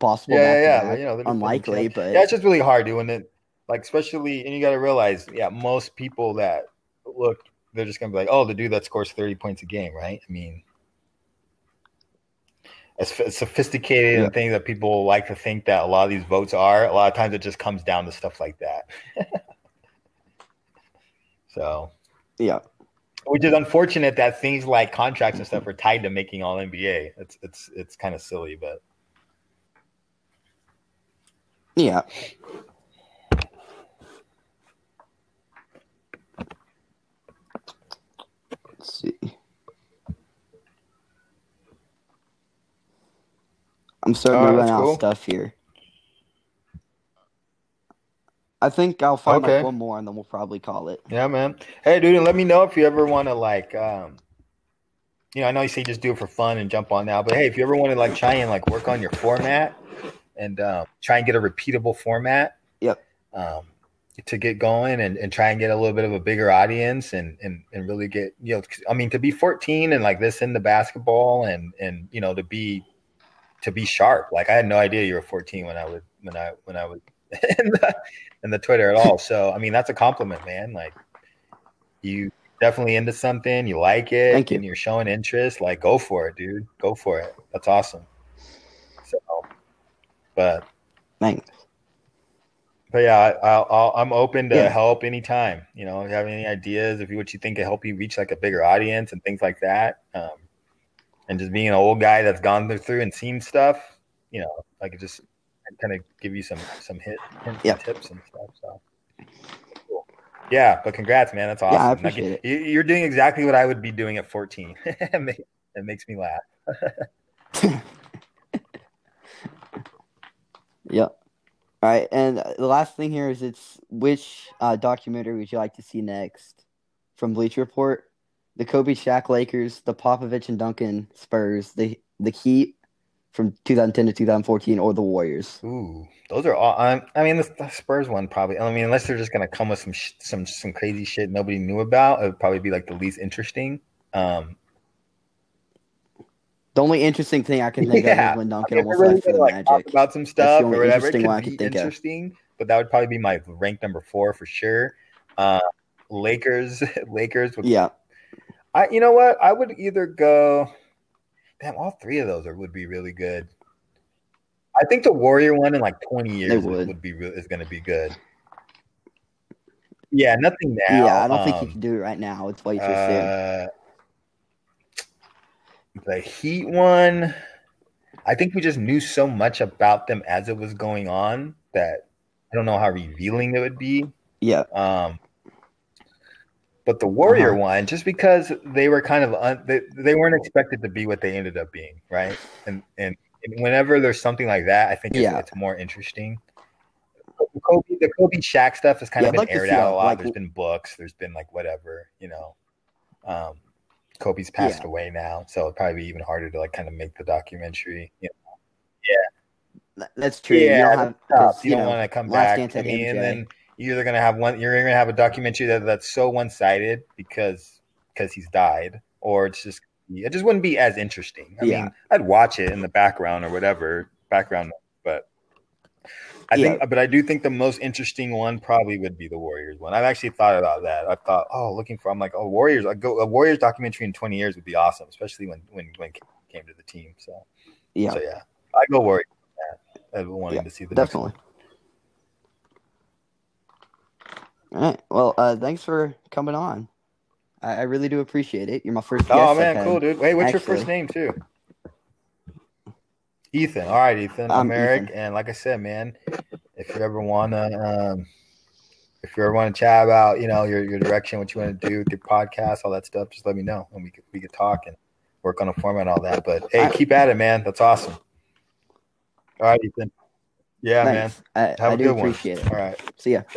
possible. Yeah, yeah, yeah. You know, unlikely, but yeah, it's just really hard doing it. Like, especially, and you got to realize, yeah, most people that look, they're just gonna be like, oh, the dude that scores thirty points a game, right? I mean, as, sophisticated Yeah. and things that people like to think that a lot of these votes are, a lot of times it just comes down to stuff like that. so, yeah, which is unfortunate that things like contracts and stuff are tied to making all NBA. It's it's it's kind of silly, but yeah. Let's see. I'm starting to run out cool. of stuff here. I think I'll find Okay. like one more and then we'll probably call it. Yeah, man. Hey, dude, and let me know if you ever want to like, um, you know, I know you say just do it for fun and jump on now, but hey, if you ever want to like try and like work on your format and um, try and get a repeatable format, Yep. um, to get going and, and try and get a little bit of a bigger audience and, and, and really get, you know, I mean, to be 14 and like this in the basketball and, and, you know, to be, to be sharp. Like I had no idea you were 14 when I was, when I, when I was in the, in the Twitter at all. So, I mean, that's a compliment, man. Like you definitely into something, you like it, Thank you. and you're showing interest. Like, go for it, dude. Go for it. That's awesome. So, but, Thanks. But yeah, I, I'm open to Yeah. help anytime. You know, if you have any ideas, if you what you think can help you reach like a bigger audience and things like that. Um, and just being an old guy that's gone through, and seen stuff, you know, I could just kind of give you some some hit hints Yeah. and tips and stuff. So cool. Yeah, but congrats, man. That's awesome. Yeah, I Like, appreciate it. you- You're doing exactly what I would be doing at 14. it it makes me laugh. Yep. All right, and uh, the last thing here is it's which uh, documentary would you like to see next from Bleacher Report? The Kobe Shaq Lakers, the Popovich and Duncan Spurs, the the Heat from 2010 to 2014, or the Warriors. Ooh, those are all. Um, I mean, the, the Spurs one probably. I mean, unless they're just gonna come with some sh- some some crazy shit nobody knew about, it would probably be like the least interesting. Um, The only interesting thing I can think of Yeah. is when Duncan if they're almost really left for the like talk Magic. about some stuff or whatever, it interesting could one I think of. interesting. But that would probably be my rank number four for sure. Uh, Lakers, Lakers. Would, Yeah, I, you know what? I would either go. Damn, all three of those are, would be really good. I think the Warrior one in like twenty years would. would. be real is going to be good. Yeah, nothing now. yeah. I don't think you um, can do it right now. It's way too soon. The Heat one, I think we just knew so much about them as it was going on that I don't know how revealing it would be. Yeah, Um, but the Warrior Uh-huh. one, just because they were kind of un, they, they weren't expected to be what they ended up being, right? And and, and whenever there's something like that, I think it's, Yeah. it's more interesting. The Kobe, the Kobe Shaq stuff has kind Yeah, of been like aired out a lot. like- there's been books, there's been like whatever, you know. Um, Kobe's passed Yeah. away now, so it'd probably be even harder to like kind of make the documentary. You know? Th- that's true. Yeah, you don't have, tough. 'cause, You, you don't know, want to come back. Dance I had mean, and then you're either gonna have one. You're gonna have a documentary that, that's so one sided because because he's died, or it's just it just wouldn't be as interesting. I Yeah. mean, I'd watch it in the background or whatever background, but I think, but I do think the most interesting one probably would be the Warriors one. I've actually thought about that. I thought, oh, looking for, I'm like, oh, Warriors. I go a Warriors documentary in 20 years would be awesome, especially when when when came to the team. So Yeah, so yeah, I go Warriors. Yeah, I've been wanting Yeah, to see the definitely. All right. Well, uh, thanks for coming on. I, I really do appreciate it. You're my first. Oh man, cool, dude. Wait, what's your first name too? Ethan. All right, Ethan. I'm, I'm Eric, Ethan. and like I said, man, if you ever wanna, um, if you ever want to chat about, you know, your your direction, what you want to do with your podcast, all that stuff, just let me know, and we could we could talk and work on a format and all that. But hey, right. keep at it, man. That's awesome. All right, Ethan. Yeah, man. Thanks. I, Have I a do good one. appreciate it. All right. See ya.